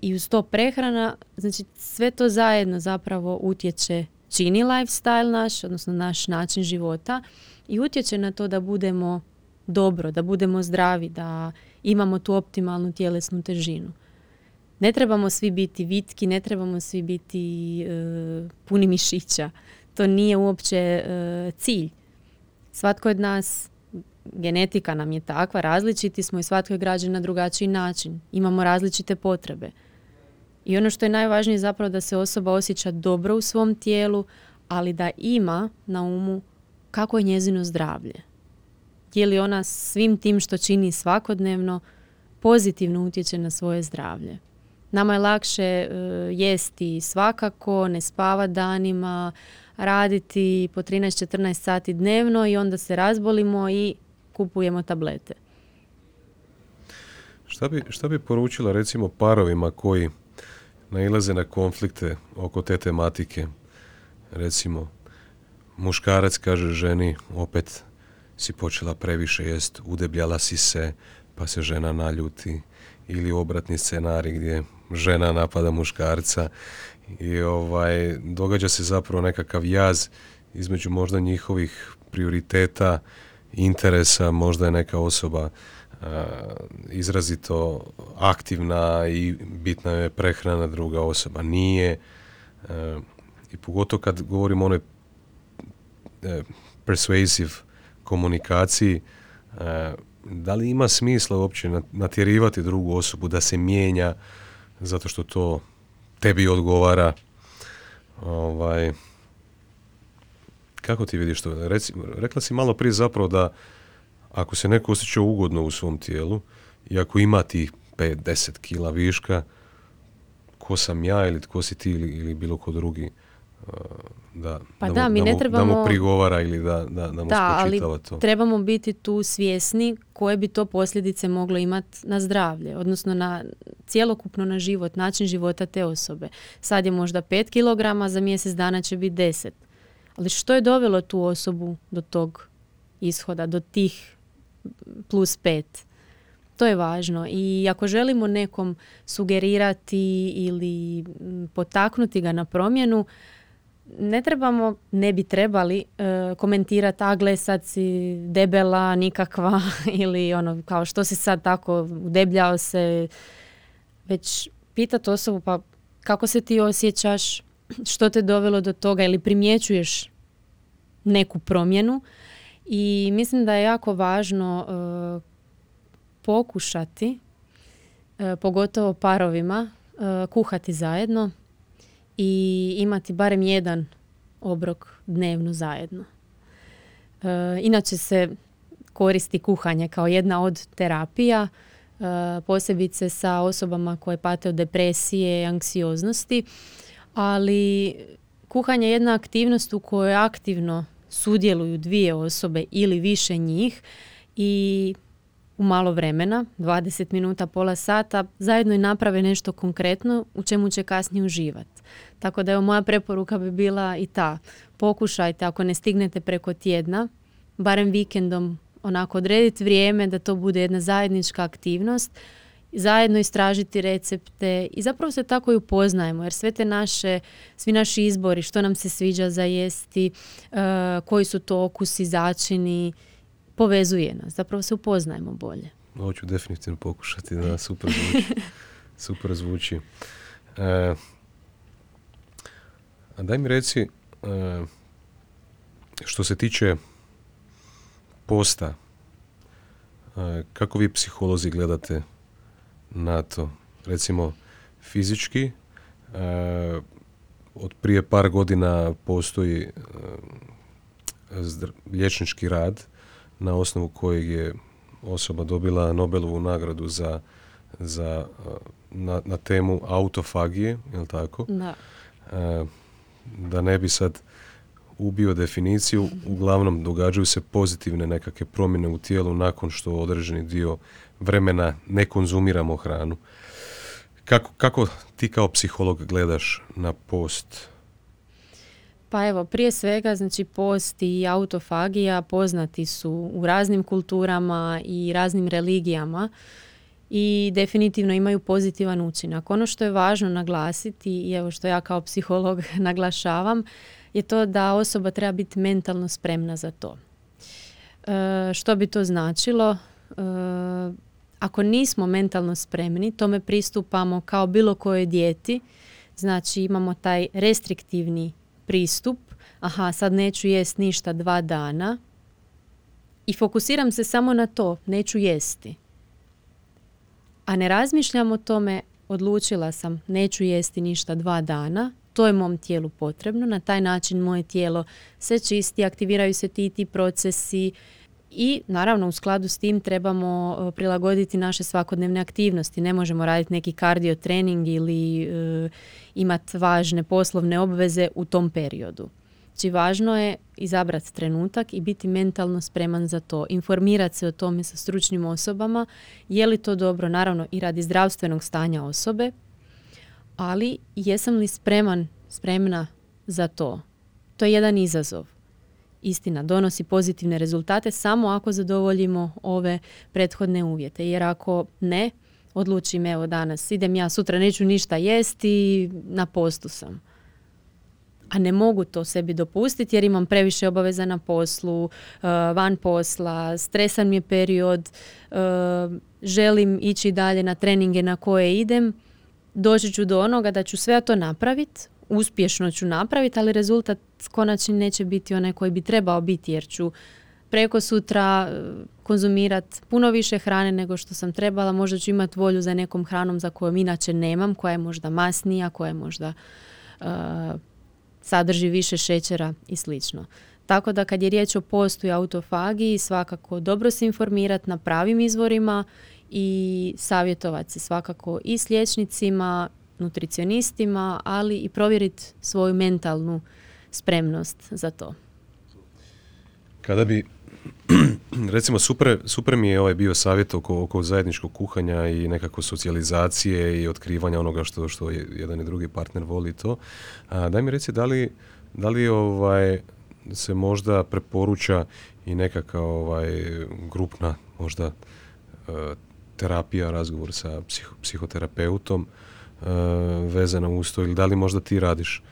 i uz to prehrana, znači sve to zajedno zapravo utječe, čini lifestyle naš, odnosno naš način života i utječe na to da budemo dobro, da budemo zdravi, da imamo tu optimalnu tjelesnu težinu. Ne trebamo svi biti vitki, ne trebamo svi biti e, puni mišića. To nije uopće e, cilj. Svatko od nas, genetika nam je takva, različiti smo i svatko je građen na drugačiji način. Imamo različite potrebe. I ono što je najvažnije zapravo da se osoba osjeća dobro u svom tijelu, ali da ima na umu kako je njezino zdravlje. Je li ona svim tim što čini svakodnevno pozitivno utječe na svoje zdravlje. Nama je lakše e, jesti svakako, ne spava danima, raditi po 13-14 sati dnevno i onda se razbolimo i kupujemo tablete. Šta bi, šta bi poručila recimo parovima koji nailaze na konflikte oko te tematike? Recimo, muškarac kaže ženi opet si počela previše jest, udebljala si se, pa se žena naljuti ili obratni scenarij gdje žena napada muškarca i ovaj događa se zapravo nekakav jaz između možda njihovih prioriteta, interesa, možda je neka osoba izrazito aktivna i bitna je prehrana, druga osoba nije. I pogotovo kad govorimo o onoj e, persuasive komunikaciji, da li ima smisla uopće natjerivati drugu osobu da se mijenja zato što to tebi odgovara. Ovaj, kako ti vidiš to? Reci, rekla si malo prije zapravo da ako se neko osjeća ugodno u svom tijelu i ako ima tih 5-10 kila viška, ko sam ja ili tko si ti ili, ili bilo ko drugi, da, pa da, mu, mi ne trebamo, da mu prigovara ili da, da, da mu da, ali to. trebamo biti tu svjesni koje bi to posljedice moglo imati na zdravlje, odnosno na cjelokupno na život, način života te osobe. Sad je možda 5 kg, za mjesec dana će biti 10. Ali što je dovelo tu osobu do tog ishoda, do tih plus 5? To je važno i ako želimo nekom sugerirati ili potaknuti ga na promjenu, ne trebamo, ne bi trebali uh, komentirati, a gle sad si debela, nikakva ili ono kao što si sad tako udebljao se, već pitati osobu pa kako se ti osjećaš, što te dovelo do toga ili primjećuješ neku promjenu. I mislim da je jako važno uh, pokušati, uh, pogotovo parovima, kuhati zajedno i imati barem jedan obrok dnevno zajedno. Inače se koristi kuhanje kao jedna od terapija, posebice sa osobama koje pate od depresije i anksioznosti, ali kuhanje je jedna aktivnost u kojoj aktivno sudjeluju dvije osobe ili više njih i u malo vremena, 20 minuta, pola sata, zajedno i naprave nešto konkretno u čemu će kasnije uživati. Tako da evo moja preporuka bi bila i ta. Pokušajte ako ne stignete preko tjedna, barem vikendom onako odrediti vrijeme da to bude jedna zajednička aktivnost, zajedno istražiti recepte i zapravo se tako i upoznajemo jer sve te naše, svi naši izbori, što nam se sviđa za jesti, uh, koji su to okusi, začini, povezuje nas, zapravo se upoznajemo bolje. Ovo ću definitivno pokušati, da, super zvuči. super zvuči. E, a daj mi reci, e, što se tiče posta, e, kako vi psiholozi gledate na to? Recimo, fizički, e, od prije par godina postoji liječnički rad na osnovu kojeg je osoba dobila Nobelovu nagradu za, za na, na temu autofagije, je tako? Da. Da ne bi sad ubio definiciju, uglavnom događaju se pozitivne nekakve promjene u tijelu nakon što određeni dio vremena ne konzumiramo hranu. Kako, kako ti kao psiholog gledaš na post? Pa evo, prije svega, znači post i autofagija poznati su u raznim kulturama i raznim religijama i definitivno imaju pozitivan učinak. Ono što je važno naglasiti i evo što ja kao psiholog naglašavam je to da osoba treba biti mentalno spremna za to. E, što bi to značilo? E, ako nismo mentalno spremni, tome pristupamo kao bilo koje dijeti, znači imamo taj restriktivni pristup, aha, sad neću jest ništa dva dana i fokusiram se samo na to, neću jesti. A ne razmišljam o tome, odlučila sam, neću jesti ništa dva dana, to je mom tijelu potrebno, na taj način moje tijelo se čisti, aktiviraju se ti ti procesi i naravno u skladu s tim trebamo e, prilagoditi naše svakodnevne aktivnosti. Ne možemo raditi neki kardio trening ili e, imati važne poslovne obveze u tom periodu. Znači važno je izabrati trenutak i biti mentalno spreman za to. Informirati se o tome sa stručnim osobama. Je li to dobro, naravno i radi zdravstvenog stanja osobe, ali jesam li spreman, spremna za to? To je jedan izazov. Istina, donosi pozitivne rezultate samo ako zadovoljimo ove prethodne uvjete. Jer ako ne, odlučim evo danas idem ja, sutra neću ništa jesti, na postu sam. A ne mogu to sebi dopustiti jer imam previše obaveza na poslu, uh, van posla, stresan mi je period, uh, želim ići dalje na treninge na koje idem, doći ću do onoga da ću sve to napraviti, uspješno ću napraviti, ali rezultat konačni neće biti onaj koji bi trebao biti jer ću preko sutra e, konzumirati puno više hrane nego što sam trebala, možda ću imati volju za nekom hranom za kojom inače nemam, koja je možda masnija, koja je možda uh, sadrži više šećera i slično. Tako da kad je riječ o postu i autofagiji, svakako dobro se informirati na pravim izvorima i savjetovati se svakako i s liječnicima, nutricionistima, ali i provjeriti svoju mentalnu spremnost za to. Kada bi recimo super, super mi je ovaj bio savjet oko, oko zajedničkog kuhanja i nekako socijalizacije i otkrivanja onoga što, što jedan i drugi partner voli to. A, daj mi reci da li, da li ovaj, se možda preporuča i nekakav ovaj, grupna možda e, terapija, razgovor sa psiho, psihoterapeutom uh, vezana uz to ili da li možda ti radiš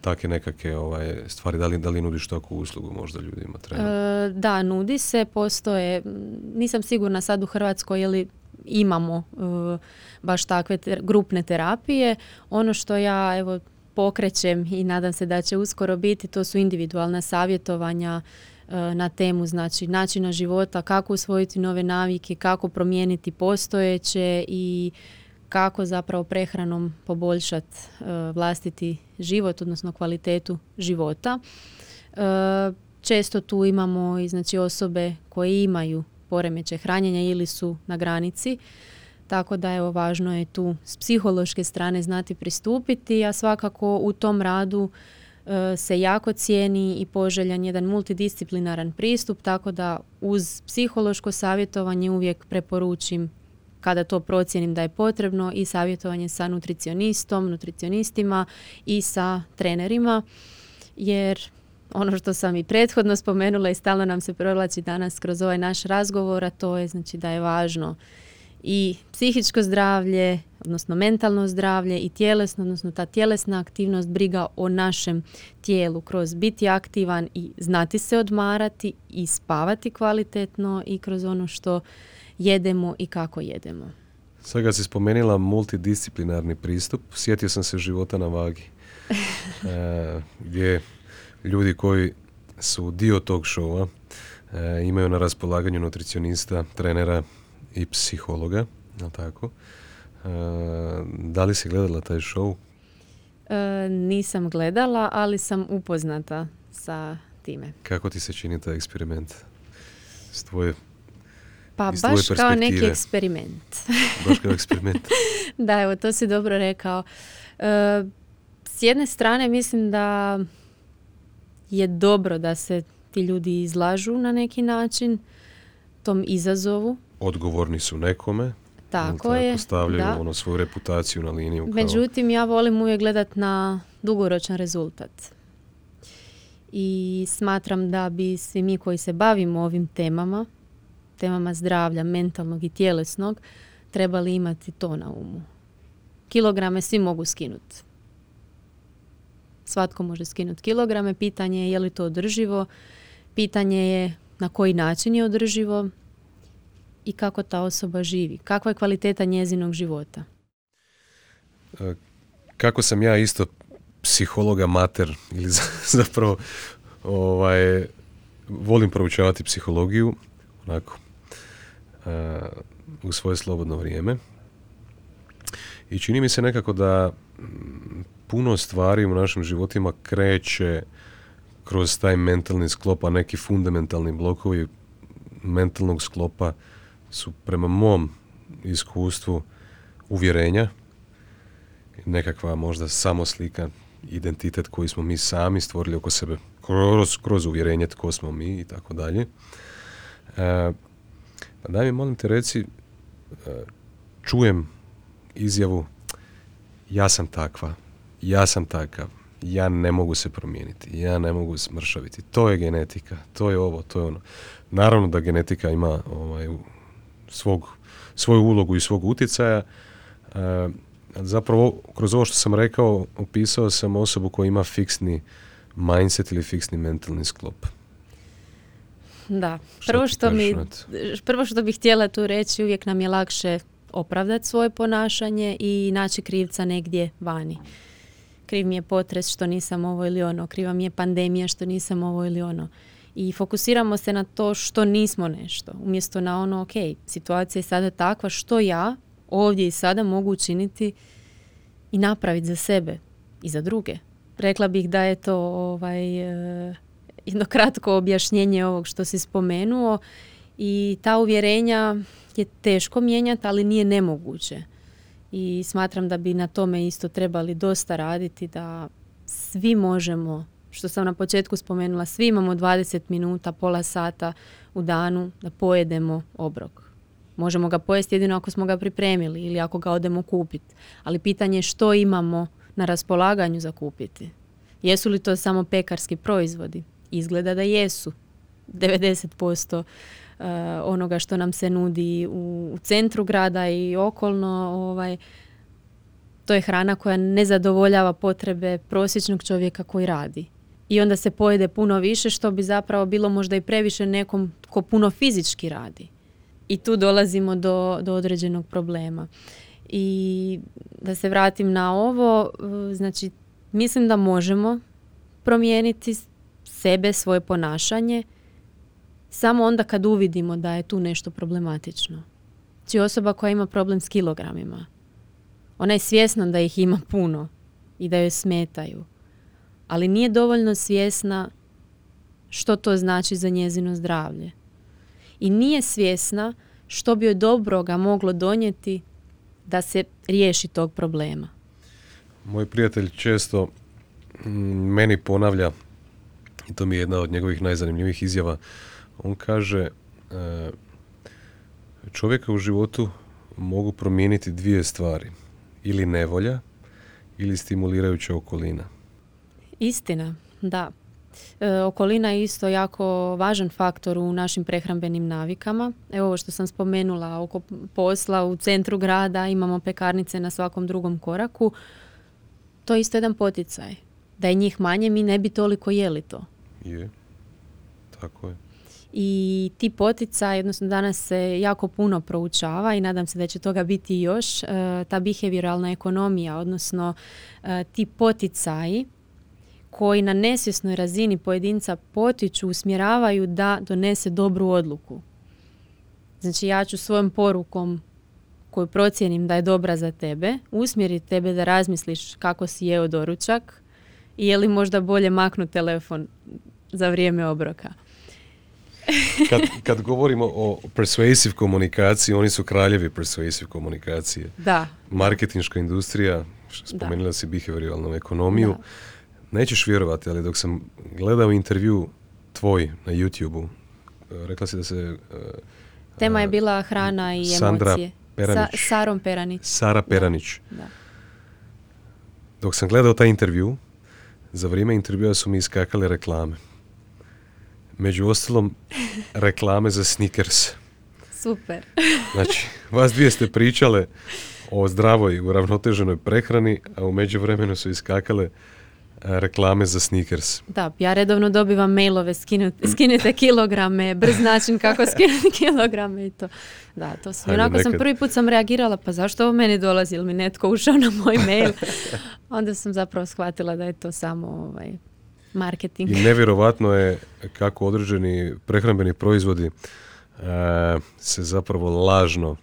takve nekakve ovaj, stvari? Da li, da li nudiš takvu uslugu možda ljudima? E, da, nudi se, postoje, nisam sigurna sad u Hrvatskoj je li imamo e, baš takve grupne terapije. Ono što ja evo pokrećem i nadam se da će uskoro biti, to su individualna savjetovanja e, na temu znači načina života, kako usvojiti nove navike, kako promijeniti postojeće i kako zapravo prehranom poboljšati e, vlastiti život, odnosno kvalitetu života. E, često tu imamo i znači osobe koje imaju poremeće hranjenja ili su na granici. Tako da evo važno je tu s psihološke strane znati pristupiti, a svakako u tom radu e, se jako cijeni i poželjan jedan multidisciplinaran pristup, tako da uz psihološko savjetovanje uvijek preporučim kada to procijenim da je potrebno i savjetovanje sa nutricionistom, nutricionistima i sa trenerima jer ono što sam i prethodno spomenula i stalno nam se provlači danas kroz ovaj naš razgovor, a to je znači da je važno i psihičko zdravlje, odnosno mentalno zdravlje i tjelesno, odnosno ta tjelesna aktivnost, briga o našem tijelu kroz biti aktivan i znati se odmarati i spavati kvalitetno i kroz ono što jedemo i kako jedemo. Sad kad si spomenila multidisciplinarni pristup, sjetio sam se života na vagi. e, gdje ljudi koji su dio tog šova e, imaju na raspolaganju nutricionista, trenera i psihologa, je tako? E, da li si gledala taj show? E, nisam gledala, ali sam upoznata sa time. Kako ti se čini taj eksperiment? S tvoje pa baš kao neki eksperiment. baš kao eksperiment. da, evo, to si dobro rekao. E, s jedne strane mislim da je dobro da se ti ljudi izlažu na neki način tom izazovu. Odgovorni su nekome. Tako je. Stavljaju ono svoju reputaciju na liniju. Kao... Međutim, ja volim uvijek gledat na dugoročan rezultat. I smatram da bi svi mi koji se bavimo ovim temama, temama zdravlja, mentalnog i tjelesnog, trebali imati to na umu. Kilograme svi mogu skinuti. Svatko može skinuti kilograme. Pitanje je je li to održivo. Pitanje je na koji način je održivo i kako ta osoba živi. Kakva je kvaliteta njezinog života. E, kako sam ja isto psihologa mater ili zapravo ovaj, volim proučavati psihologiju onako u svoje slobodno vrijeme i čini mi se nekako da puno stvari u našim životima kreće kroz taj mentalni sklop, a neki fundamentalni blokovi mentalnog sklopa su prema mom iskustvu uvjerenja, nekakva možda samoslika, identitet koji smo mi sami stvorili oko sebe kroz, kroz uvjerenje tko smo mi i tako dalje. Pa daj mi molim te reci, e, čujem izjavu ja sam takva, ja sam takav, ja ne mogu se promijeniti, ja ne mogu smršaviti. To je genetika, to je ovo, to je ono. Naravno da genetika ima ovaj, svog, svoju ulogu i svog utjecaja. E, zapravo, kroz ovo što sam rekao, opisao sam osobu koja ima fiksni mindset ili fiksni mentalni sklop. Da, prvo što, mi, prvo što bih htjela tu reći, uvijek nam je lakše opravdati svoje ponašanje i naći krivca negdje vani kriv mi je potres što nisam ovo ili ono, kriva mi je pandemija što nisam ovo ili ono. I fokusiramo se na to što nismo nešto, umjesto na ono, ok, situacija je sada takva, što ja ovdje i sada mogu učiniti i napraviti za sebe i za druge. Rekla bih da je to ovaj, eh, jedno kratko objašnjenje ovog što si spomenuo i ta uvjerenja je teško mijenjati, ali nije nemoguće i smatram da bi na tome isto trebali dosta raditi da svi možemo što sam na početku spomenula, svi imamo 20 minuta, pola sata u danu da pojedemo obrok. Možemo ga pojesti jedino ako smo ga pripremili ili ako ga odemo kupiti. Ali pitanje je što imamo na raspolaganju za kupiti. Jesu li to samo pekarski proizvodi? Izgleda da jesu. 90% Eh, onoga što nam se nudi u, centru grada i okolno ovaj to je hrana koja ne zadovoljava potrebe prosječnog čovjeka koji radi. I onda se pojede puno više što bi zapravo bilo možda i previše nekom ko puno fizički radi. I tu dolazimo do, do određenog problema. I da se vratim na ovo, znači mislim da možemo promijeniti sebe, svoje ponašanje, samo onda kad uvidimo da je tu nešto problematično. Znači osoba koja ima problem s kilogramima, ona je svjesna da ih ima puno i da joj smetaju, ali nije dovoljno svjesna što to znači za njezino zdravlje. I nije svjesna što bi joj dobroga moglo donijeti da se riješi tog problema. Moj prijatelj često mm, meni ponavlja, i to mi je jedna od njegovih najzanimljivijih izjava, on kaže e, čovjeka u životu mogu promijeniti dvije stvari. Ili nevolja, ili stimulirajuća okolina. Istina, da. E, okolina je isto jako važan faktor u našim prehrambenim navikama. Evo ovo što sam spomenula oko posla u centru grada, imamo pekarnice na svakom drugom koraku. To je isto jedan poticaj. Da je njih manje, mi ne bi toliko jeli to. Je, tako je. I ti poticaj, odnosno danas se jako puno proučava i nadam se da će toga biti još, e, ta behavioralna ekonomija, odnosno e, ti poticaji koji na nesvjesnoj razini pojedinca potiču, usmjeravaju da donese dobru odluku. Znači ja ću svojom porukom koju procijenim da je dobra za tebe, usmjeriti tebe da razmisliš kako si jeo doručak i je li možda bolje maknu telefon za vrijeme obroka. kad, kad govorimo o persuasive komunikaciji, oni su kraljevi persuasive komunikacije. Da. Marketinška industrija, spomenula si behavioralnu ekonomiju. Nećeš vjerovati, ali dok sam gledao intervju tvoj na YouTube-u, e, rekla si da se... E, Tema je bila hrana i Sandra emocije. Peranić. Sarom Peranić. Sara Peranić. Da. Dok sam gledao taj intervju, za vrijeme intervjua su mi iskakale reklame. Među ostalom, reklame za Snickers. Super. Znači, vas dvije ste pričale o zdravoj i uravnoteženoj prehrani, a u međuvremenu su iskakale reklame za sneakers. Da, ja redovno dobivam mailove, skinite kilograme, brz način kako skinuti kilograme i to. Da, to sam. Onako sam prvi put sam reagirala, pa zašto ovo meni dolazi, ili mi netko ušao na moj mail. Onda sam zapravo shvatila da je to samo ovaj, marketing. I nevjerovatno je kako određeni prehrambeni proizvodi uh, se zapravo lažno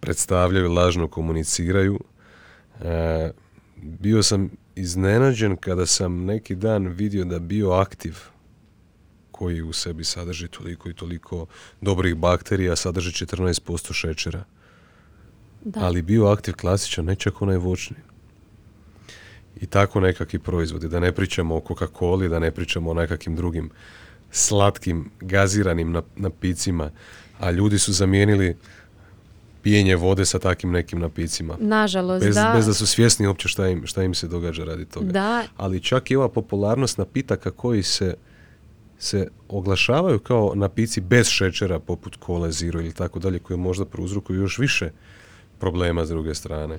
predstavljaju, lažno komuniciraju. Uh, bio sam iznenađen kada sam neki dan vidio da bioaktiv koji u sebi sadrži toliko i toliko dobrih bakterija, sadrži 14% šećera. Da. Ali bioaktiv klasičan, ne čak onaj voćni. I tako nekakvi proizvodi. Da ne pričamo o Coca-Coli, da ne pričamo o nekakvim drugim slatkim, gaziranim napicima. A ljudi su zamijenili pijenje vode sa takvim nekim napicima. Nažalost, bez, da. Bez da su svjesni uopće šta im, šta im se događa radi toga. Da. Ali čak i ova popularnost napitaka koji se se oglašavaju kao napici bez šećera poput kole, zero ili tako dalje koji možda prouzrokuju još više problema s druge strane.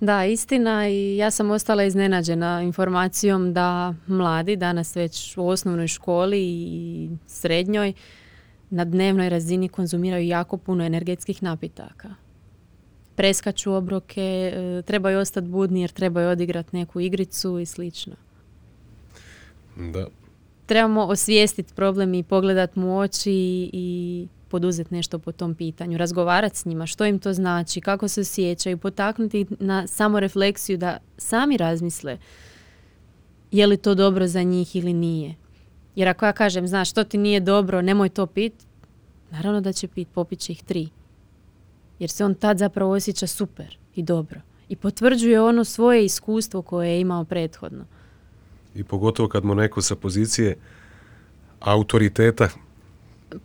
Da, istina i ja sam ostala iznenađena informacijom da mladi danas već u osnovnoj školi i srednjoj na dnevnoj razini konzumiraju jako puno energetskih napitaka. Preskaču obroke, e, trebaju ostati budni jer trebaju odigrati neku igricu i slično. Da. Trebamo osvijestiti problem i pogledati mu oči i poduzeti nešto po tom pitanju, razgovarati s njima, što im to znači, kako se osjećaju, potaknuti na samorefleksiju da sami razmisle je li to dobro za njih ili nije. Jer ako ja kažem, znaš, što ti nije dobro, nemoj to pit, naravno da će pit, popit će ih tri. Jer se on tad zapravo osjeća super i dobro. I potvrđuje ono svoje iskustvo koje je imao prethodno. I pogotovo kad mu neko sa pozicije autoriteta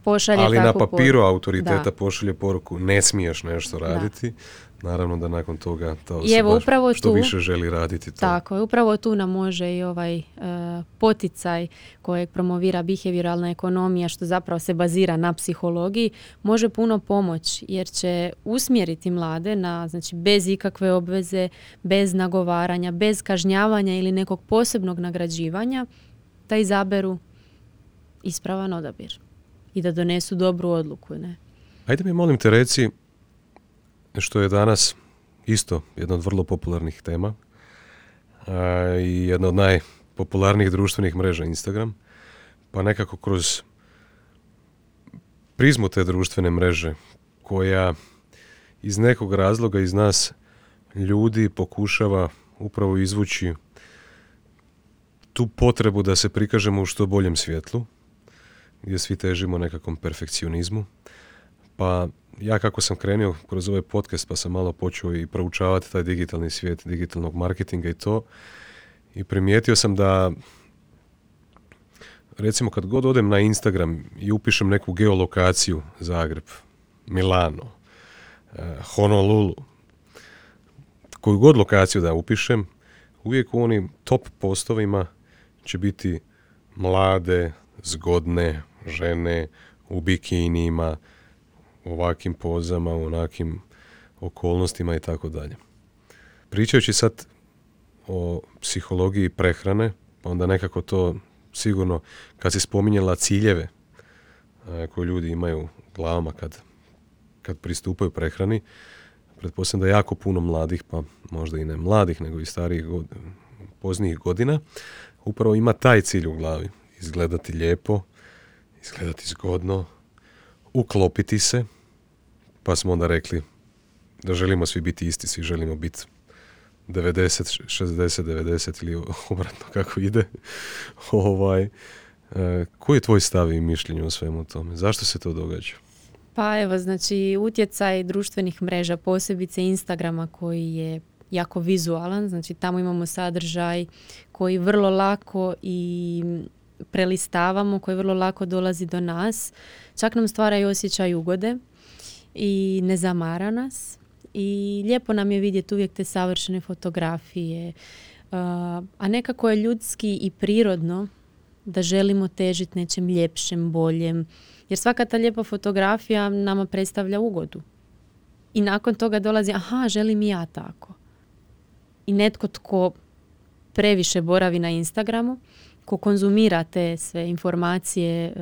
pošalje Ali na papiru autoriteta Da. pošalje poruku ne smiješ nešto raditi. Naravno da nakon toga ta I osoba evo, upravo što tu- više želi raditi to. Tako je, upravo tu nam može i ovaj e, poticaj kojeg promovira behavioralna ekonomija što zapravo se bazira na psihologiji može puno pomoći jer će usmjeriti mlade na znači bez ikakve obveze, bez nagovaranja, bez kažnjavanja ili nekog posebnog nagrađivanja da izaberu ispravan odabir i da donesu dobru odluku, ne? Ajde mi molim te reci što je danas isto jedna od vrlo popularnih tema a, i jedna od najpopularnijih društvenih mreža Instagram. Pa nekako kroz prizmu te društvene mreže koja iz nekog razloga iz nas ljudi pokušava upravo izvući tu potrebu da se prikažemo u što boljem svjetlu, gdje svi težimo nekakvom perfekcionizmu. Pa ja kako sam krenio kroz ovaj podcast pa sam malo počeo i proučavati taj digitalni svijet digitalnog marketinga i to i primijetio sam da recimo kad god odem na Instagram i upišem neku geolokaciju Zagreb, Milano, eh, Honolulu, koju god lokaciju da upišem, uvijek u onim top postovima će biti mlade, zgodne žene u bikinima, ovakvim pozama, u onakim okolnostima i tako dalje. Pričajući sad o psihologiji prehrane, pa onda nekako to sigurno, kad si spominjala ciljeve koje ljudi imaju u glavama kad, kad pristupaju prehrani, pretpostavljam da jako puno mladih, pa možda i ne mladih, nego i starijih god, poznijih godina, upravo ima taj cilj u glavi. Izgledati lijepo, izgledati zgodno, uklopiti se, pa smo onda rekli da želimo svi biti isti, svi želimo biti 90, 60, 90 ili obratno kako ide. ovaj, e, koji je tvoj stav i mišljenje o svemu tome? Zašto se to događa? Pa evo, znači utjecaj društvenih mreža, posebice Instagrama koji je jako vizualan, znači tamo imamo sadržaj koji vrlo lako i prelistavamo, koji vrlo lako dolazi do nas. Čak nam stvara i osjećaj ugode i ne zamara nas. I lijepo nam je vidjeti uvijek te savršene fotografije. Uh, a nekako je ljudski i prirodno da želimo težiti nečem ljepšem, boljem. Jer svaka ta lijepa fotografija nama predstavlja ugodu. I nakon toga dolazi, aha, želim i ja tako. I netko tko previše boravi na Instagramu, ko konzumira te sve informacije e,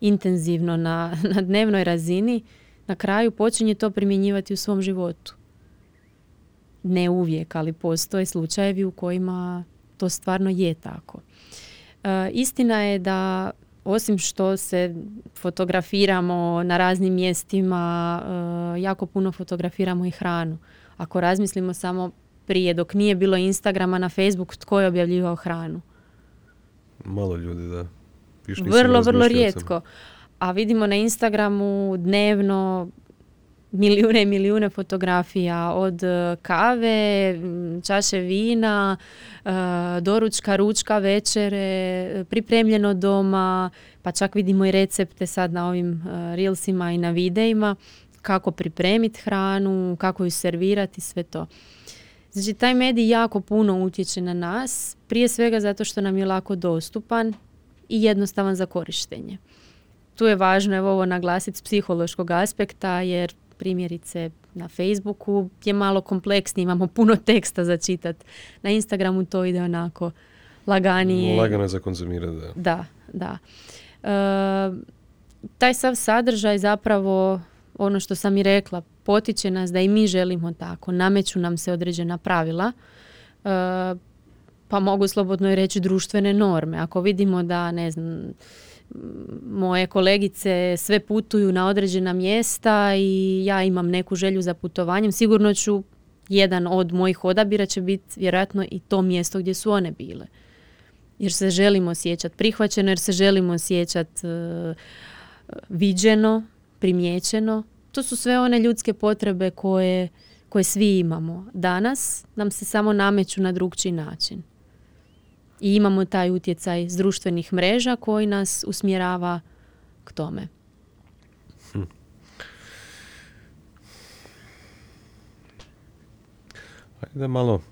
intenzivno na, na dnevnoj razini, na kraju počinje to primjenjivati u svom životu. Ne uvijek, ali postoje slučajevi u kojima to stvarno je tako. E, istina je da osim što se fotografiramo na raznim mjestima, e, jako puno fotografiramo i hranu. Ako razmislimo samo prije, dok nije bilo Instagrama na Facebook, tko je objavljivao hranu? Malo ljudi, da. Još Vrlo, vrlo rijetko. A vidimo na Instagramu dnevno milijune i milijune fotografija od e, kave, čaše vina, e, doručka, ručka, večere, e, pripremljeno doma, pa čak vidimo i recepte sad na ovim reelsima i na videima kako pripremiti hranu, kako ju servirati, sve to. Znači, taj medij jako puno utječe na nas, prije svega zato što nam je lako dostupan i jednostavan za korištenje. Tu je važno evo ovo naglasiti s psihološkog aspekta, jer primjerice na Facebooku je malo kompleksnije, imamo puno teksta za čitat. Na Instagramu to ide onako laganije. Lagano za konzumirati, da. Da, da. E, taj sav sadržaj zapravo, ono što sam i rekla, potiče nas da i mi želimo tako. Nameću nam se određena pravila, e, pa mogu slobodno i reći društvene norme. Ako vidimo da, ne znam, moje kolegice sve putuju na određena mjesta i ja imam neku želju za putovanjem, sigurno ću jedan od mojih odabira će biti vjerojatno i to mjesto gdje su one bile jer se želimo osjećati prihvaćeno, jer se želimo osjećati e, viđeno, primijećeno. To su sve one ljudske potrebe koje, koje svi imamo. Danas nam se samo nameću na drugčiji način. I imamo taj utjecaj s društvenih mreža koji nas usmjerava k tome. Hm. Ajde malo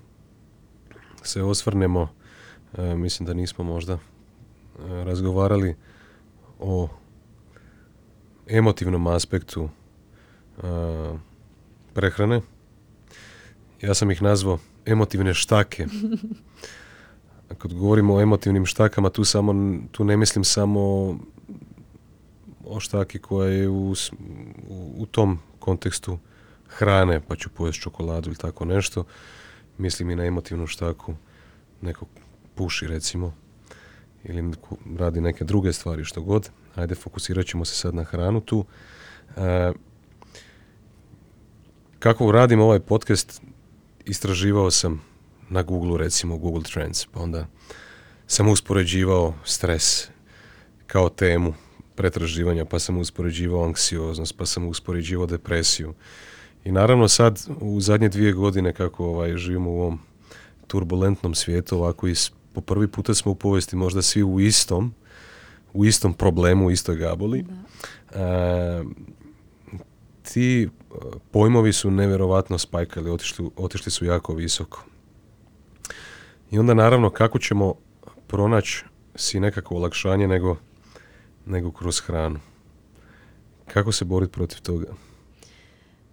se osvrnemo, e, mislim da nismo možda e, razgovarali o emotivnom aspektu e, prehrane. Ja sam ih nazvao emotivne štake. Kad govorimo o emotivnim štakama, tu, samo, tu ne mislim samo o štaki koja je u, u, tom kontekstu hrane, pa ću pojesti čokoladu ili tako nešto. Mislim i na emotivnu štaku nekog puši recimo ili radi neke druge stvari što god. Ajde, fokusirat ćemo se sad na hranu tu. E, kako radim ovaj podcast, istraživao sam na Google recimo Google Trends, pa onda sam uspoređivao stres kao temu pretraživanja, pa sam uspoređivao anksioznost, pa sam uspoređivao depresiju. I naravno sad u zadnje dvije godine kako ovaj, živimo u ovom turbulentnom svijetu, ovako i po prvi puta smo u povijesti možda svi u istom, u istom problemu, u istoj gaboli. E, ti e, pojmovi su nevjerovatno spajkali, otišli, otišli su jako visoko. I onda naravno kako ćemo pronaći si nekako olakšanje nego, nego kroz hranu. Kako se boriti protiv toga?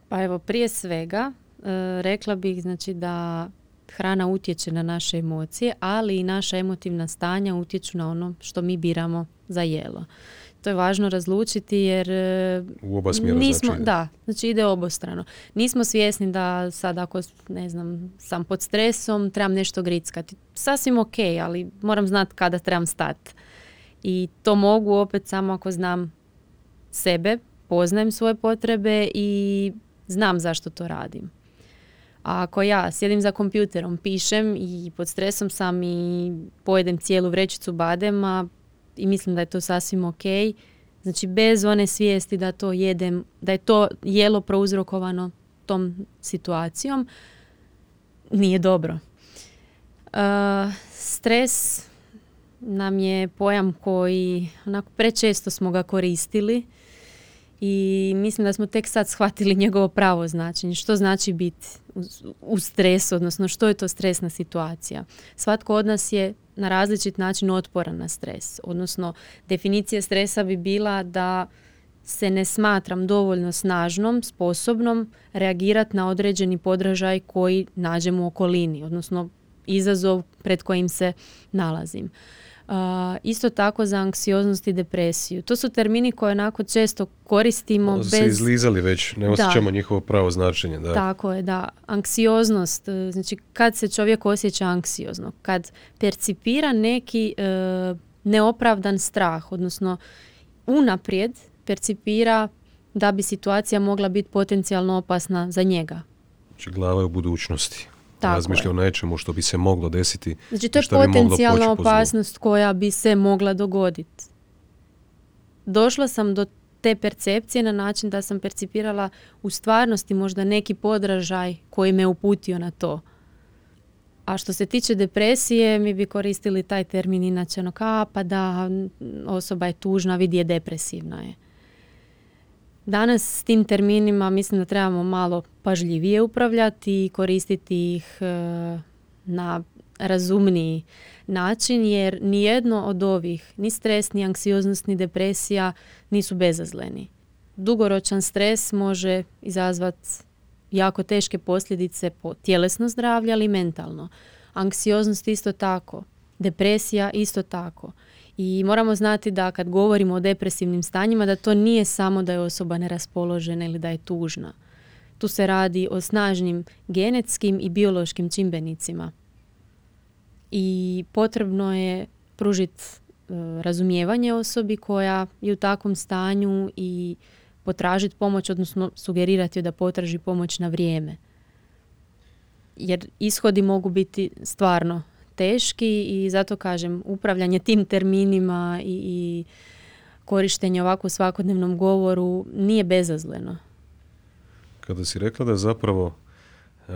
Pa evo, prije svega e, rekla bih znači da hrana utječe na naše emocije, ali i naša emotivna stanja utječu na ono što mi biramo za jelo. To je važno razlučiti jer e, u oba smjera nismo, znači da, znači ide obostrano. Nismo svjesni da sad ako ne znam, sam pod stresom, trebam nešto grickati. Sasvim ok, ali moram znati kada trebam stati. I to mogu opet samo ako znam sebe, poznajem svoje potrebe i znam zašto to radim. A ako ja sjedim za kompjuterom, pišem i pod stresom sam i pojedem cijelu vrećicu badema i mislim da je to sasvim ok, znači bez one svijesti da to jedem, da je to jelo prouzrokovano tom situacijom, nije dobro. Uh, stres nam je pojam koji onako prečesto smo ga koristili i mislim da smo tek sad shvatili njegovo pravo značenje. Što znači biti u, stresu, odnosno što je to stresna situacija. Svatko od nas je na različit način otporan na stres. Odnosno, definicija stresa bi bila da se ne smatram dovoljno snažnom, sposobnom reagirati na određeni podražaj koji nađem u okolini, odnosno izazov pred kojim se nalazim isto tako za anksioznost i depresiju. To su termini koje onako često koristimo bez... se izlizali već, ne osjećamo njihovo pravo značenje. Da. Tako je, da. Anksioznost, e, znači kad se čovjek osjeća anksiozno, kad percipira neki e, neopravdan strah, odnosno unaprijed percipira da bi situacija mogla biti potencijalno opasna za njega. Znači glava je u budućnosti. Tako razmišlja o nečemu što bi se moglo desiti. Znači to je potencijalna opasnost koja bi se mogla dogoditi. Došla sam do te percepcije na način da sam percipirala u stvarnosti možda neki podražaj koji me uputio na to. A što se tiče depresije, mi bi koristili taj termin inače ono pa da osoba je tužna, vidi je depresivna je. Danas s tim terminima mislim da trebamo malo pažljivije upravljati i koristiti ih e, na razumniji način jer nijedno od ovih, ni stres, ni anksioznost, ni depresija nisu bezazleni. Dugoročan stres može izazvati jako teške posljedice po tjelesno zdravlje, ali i mentalno. Anksioznost isto tako, depresija isto tako. I moramo znati da kad govorimo o depresivnim stanjima da to nije samo da je osoba neraspoložena ili da je tužna. Tu se radi o snažnim genetskim i biološkim čimbenicima. I potrebno je pružiti e, razumijevanje osobi koja je u takvom stanju i potražiti pomoć, odnosno sugerirati joj da potraži pomoć na vrijeme. Jer ishodi mogu biti stvarno teški i zato kažem upravljanje tim terminima i, i korištenje ovako u svakodnevnom govoru nije bezazleno. Kada si rekla da je zapravo e,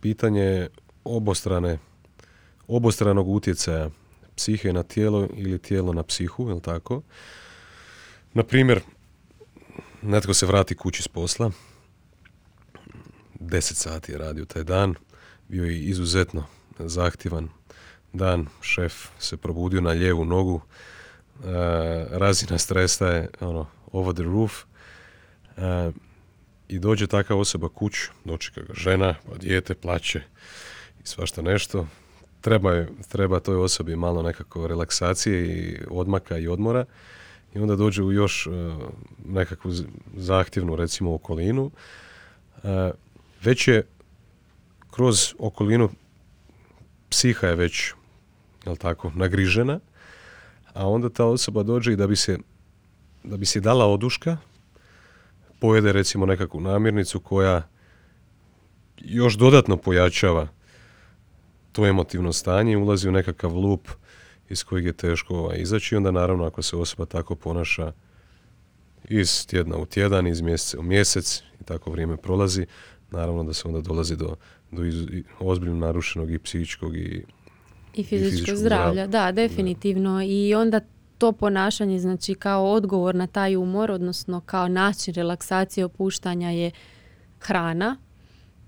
pitanje obostrane obostranog utjecaja psihe na tijelo ili tijelo na psihu, je tako? Na primjer, netko se vrati kući s posla, 10 sati je radio taj dan, bio je izuzetno zahtjevan dan, šef se probudio na lijevu nogu, e, razina stresa je ono, over the roof e, i dođe takva osoba kuć, dočeka ga žena, pa dijete, plaće i svašta nešto. Treba, treba toj osobi malo nekako relaksacije i odmaka i odmora i onda dođe u još e, nekakvu zahtjevnu recimo okolinu. Već je kroz okolinu psiha je već jel tako, nagrižena, a onda ta osoba dođe i da bi se, da bi se dala oduška, pojede recimo nekakvu namirnicu koja još dodatno pojačava to emotivno stanje i ulazi u nekakav lup iz kojeg je teško ovaj, izaći. onda naravno ako se osoba tako ponaša iz tjedna u tjedan, iz mjeseca u mjesec i tako vrijeme prolazi, naravno da se onda dolazi do, do ozbiljno narušenog i psihičkog i i fizičkog zdravlja, da, definitivno. I onda to ponašanje, znači kao odgovor na taj umor, odnosno kao način relaksacije opuštanja je hrana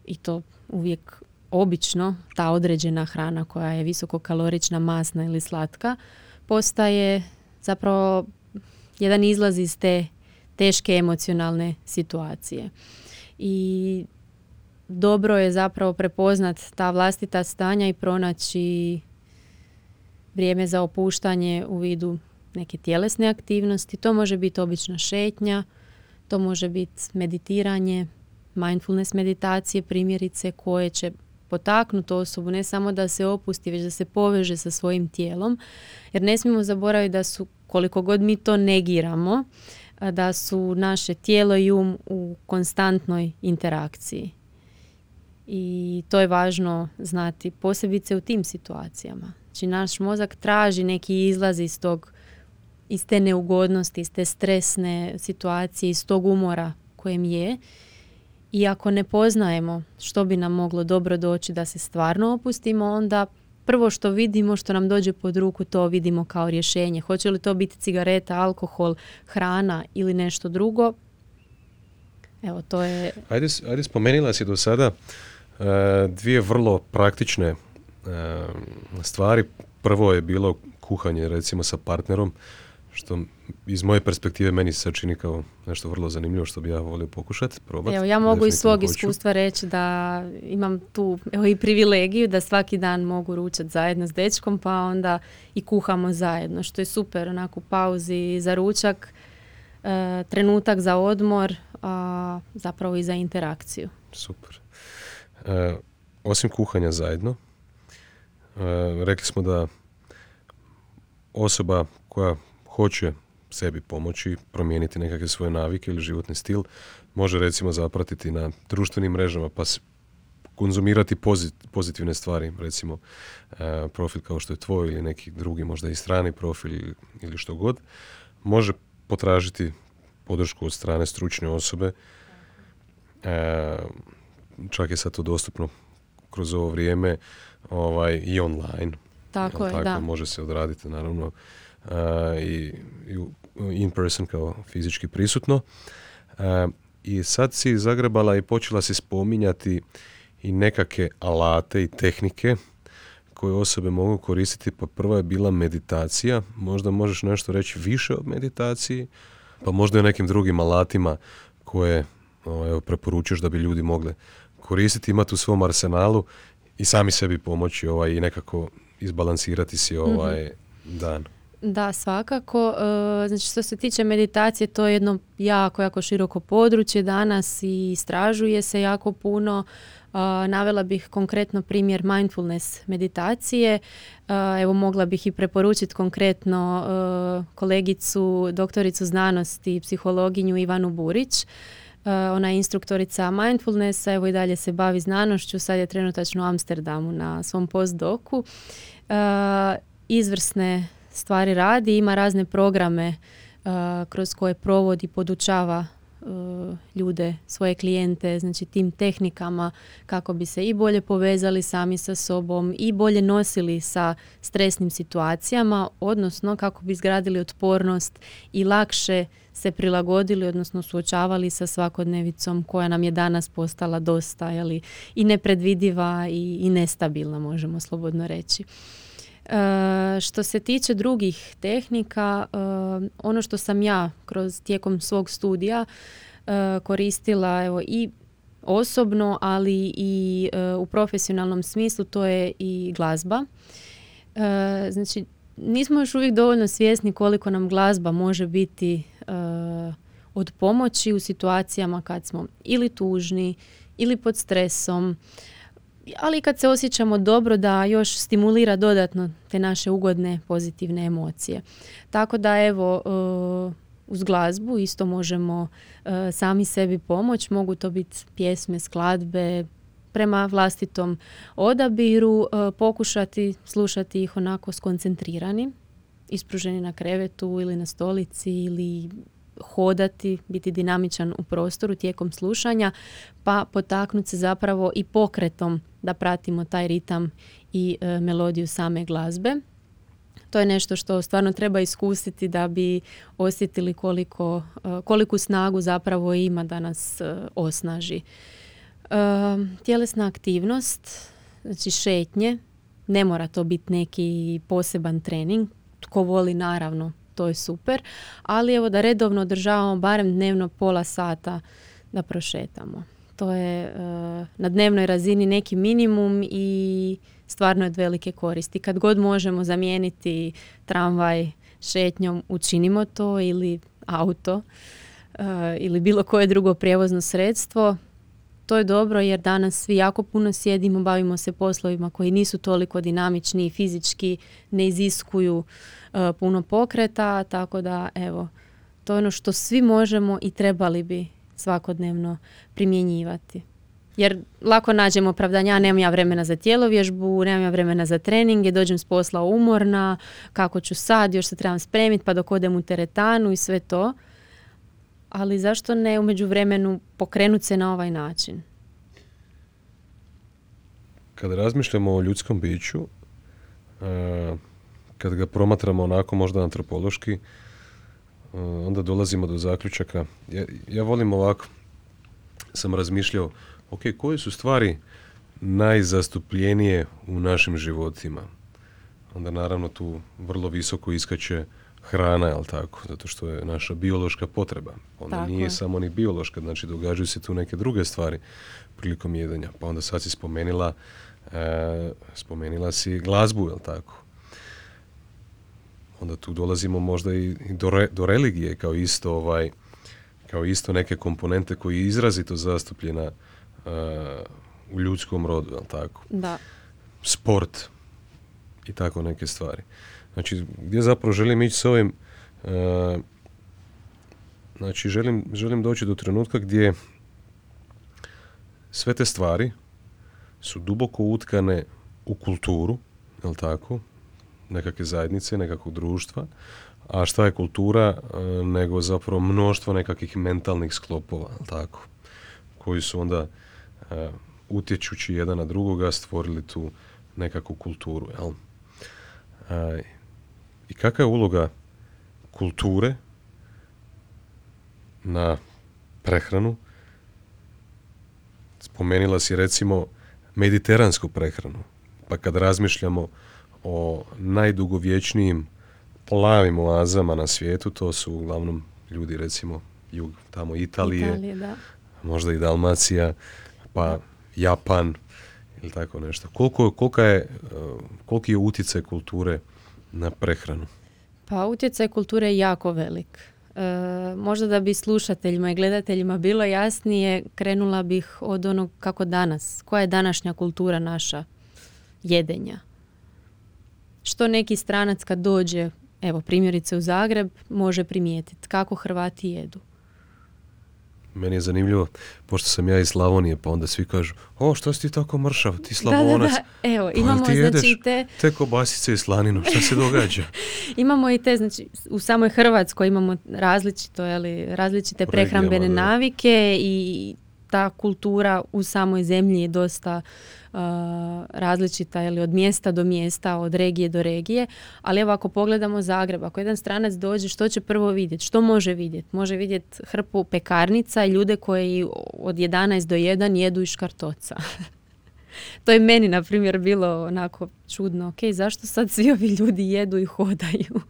i to uvijek obično ta određena hrana koja je visokokalorična, masna ili slatka postaje zapravo jedan izlaz iz te teške emocionalne situacije. I dobro je zapravo prepoznat ta vlastita stanja i pronaći vrijeme za opuštanje u vidu neke tjelesne aktivnosti. To može biti obična šetnja, to može biti meditiranje, mindfulness meditacije primjerice koje će potaknuti osobu ne samo da se opusti, već da se poveže sa svojim tijelom. Jer ne smijemo zaboraviti da su, koliko god mi to negiramo, da su naše tijelo i um u konstantnoj interakciji. I to je važno znati, posebice u tim situacijama. Znači naš mozak traži neki izlaz iz tog iz te neugodnosti, iz te stresne situacije, iz tog umora kojem je. I ako ne poznajemo što bi nam moglo dobro doći da se stvarno opustimo, onda prvo što vidimo, što nam dođe pod ruku, to vidimo kao rješenje. Hoće li to biti cigareta, alkohol, hrana ili nešto drugo? Evo, to je... Ajde, ajde spomenila si do sada dvije vrlo praktične stvari. Prvo je bilo kuhanje recimo sa partnerom, što iz moje perspektive meni se čini kao nešto vrlo zanimljivo što bi ja volio pokušati, probati. Evo, ja mogu iz svog iskustva reći da imam tu evo, i privilegiju da svaki dan mogu ručati zajedno s dečkom, pa onda i kuhamo zajedno, što je super, onako u pauzi za ručak, e, trenutak za odmor, a zapravo i za interakciju. Super. E, osim kuhanja zajedno, E, rekli smo da osoba koja hoće sebi pomoći, promijeniti nekakve svoje navike ili životni stil, može recimo zapratiti na društvenim mrežama pa konzumirati pozitivne stvari, recimo e, profil kao što je tvoj ili neki drugi, možda i strani profil ili što god, može potražiti podršku od strane stručne osobe. E, čak je sad to dostupno kroz ovo vrijeme ovaj, i online. Tako je, da. Može se odraditi naravno i, in person kao fizički prisutno. I sad si zagrebala i počela si spominjati i nekakve alate i tehnike koje osobe mogu koristiti. Pa prva je bila meditacija. Možda možeš nešto reći više o meditaciji, pa možda i o nekim drugim alatima koje evo, preporučuješ da bi ljudi mogli koristiti, imati u svom arsenalu i sami sebi pomoći ovaj, i nekako izbalansirati si ovaj mm dan. Da, svakako. E, znači što se tiče meditacije, to je jedno jako, jako široko područje danas i istražuje se jako puno. E, navela bih konkretno primjer mindfulness meditacije. E, evo mogla bih i preporučiti konkretno kolegicu, doktoricu znanosti, psihologinju Ivanu Burić ona je instruktorica mindfulnessa, evo i dalje se bavi znanošću, sad je trenutačno u Amsterdamu na svom postdoku. Eh, izvrsne stvari radi, ima razne programe eh, kroz koje provodi, podučava ljude, svoje klijente, znači tim tehnikama kako bi se i bolje povezali sami sa sobom i bolje nosili sa stresnim situacijama, odnosno kako bi izgradili otpornost i lakše se prilagodili, odnosno suočavali sa svakodnevicom koja nam je danas postala dosta jeli, i nepredvidiva i, i nestabilna, možemo slobodno reći. E, što se tiče drugih tehnika, e, ono što sam ja kroz tijekom svog studija e, koristila evo, i osobno, ali i u profesionalnom smislu, to je i glazba. Znači, nismo još uvijek dovoljno svjesni koliko nam glazba može biti od pomoći u situacijama kad smo ili tužni ili pod stresom ali kad se osjećamo dobro da još stimulira dodatno te naše ugodne pozitivne emocije. Tako da evo uh, uz glazbu isto možemo uh, sami sebi pomoć, mogu to biti pjesme, skladbe, prema vlastitom odabiru uh, pokušati slušati ih onako skoncentrirani, ispruženi na krevetu ili na stolici ili hodati, biti dinamičan u prostoru tijekom slušanja, pa potaknuti se zapravo i pokretom da pratimo taj ritam i e, melodiju same glazbe. To je nešto što stvarno treba iskusiti da bi osjetili koliko, e, koliku snagu zapravo ima da nas e, osnaži. Tjelesna aktivnost, znači šetnje, ne mora to biti neki poseban trening. Tko voli naravno to je super, ali evo da redovno održavamo barem dnevno pola sata da prošetamo. To je uh, na dnevnoj razini neki minimum i stvarno je od velike koristi. Kad god možemo zamijeniti tramvaj šetnjom, učinimo to ili auto uh, ili bilo koje drugo prijevozno sredstvo. To je dobro jer danas svi jako puno sjedimo, bavimo se poslovima koji nisu toliko dinamični i fizički ne iziskuju E, puno pokreta, tako da evo, to je ono što svi možemo i trebali bi svakodnevno primjenjivati. Jer lako nađemo opravdanja, nemam ja vremena za tjelovježbu, nemam ja vremena za treninge, dođem s posla umorna, kako ću sad, još se trebam spremiti pa dok odem u teretanu i sve to. Ali zašto ne u međuvremenu pokrenuti se na ovaj način? Kada razmišljamo o ljudskom biću, uh kad ga promatramo onako možda antropološki, onda dolazimo do zaključaka. Ja, ja volim ovako, sam razmišljao, ok, koje su stvari najzastupljenije u našim životima? Onda naravno tu vrlo visoko iskače hrana, jel tako? Zato što je naša biološka potreba. Onda nije samo ni biološka, znači događaju se tu neke druge stvari prilikom jedenja. Pa onda sad si spomenila, e, spomenila si glazbu, jel tako? Onda tu dolazimo možda i do, do religije kao isto ovaj kao isto neke komponente koji je izrazito zastupljena uh, u ljudskom rodu, jel tako? Da. Sport i tako neke stvari. Znači, gdje zapravo želim ići s ovim uh, znači, želim, želim doći do trenutka gdje sve te stvari su duboko utkane u kulturu, jel tako? Nekakve zajednice, nekakvog društva, a šta je kultura e, nego zapravo mnoštvo nekakvih mentalnih sklopova, tako, koji su onda e, utječući jedan na drugoga stvorili tu nekakvu kulturu. Jel? E, I kakva je uloga kulture na prehranu? Spomenila si recimo mediteransku prehranu. Pa kad razmišljamo o najdugovječnijim plavim oazama na svijetu, to su uglavnom ljudi recimo jug tamo Italije, Italije da. možda i Dalmacija, pa Japan ili tako nešto. Koliko, kolika je, koliki je utjecaj kulture na prehranu? Pa utjecaj kulture je jako velik. E, možda da bi slušateljima i gledateljima bilo jasnije, krenula bih od onog kako danas, koja je današnja kultura naša jedenja što neki stranac kad dođe, evo primjerice u Zagreb, može primijetiti kako Hrvati jedu. meni je zanimljivo, pošto sam ja iz Slavonije, pa onda svi kažu, o, što si ti tako mršav, ti slavonac. Da, da, da. Evo, Pa imamo ti jedeš znači te... Te kobasice i slaninu, šta se događa? Imamo i te, znači u samoj Hrvatskoj imamo različito, jeli, različite prehrambene da. navike i ta kultura u samoj zemlji je dosta uh, različita ili od mjesta do mjesta, od regije do regije, ali evo ako pogledamo Zagreb, ako jedan stranac dođe, što će prvo vidjeti? Što može vidjeti? Može vidjeti hrpu pekarnica i ljude koji od 11 do 1 jedu iz škartoca. to je meni, na primjer, bilo onako čudno. Ok, zašto sad svi ovi ljudi jedu i hodaju?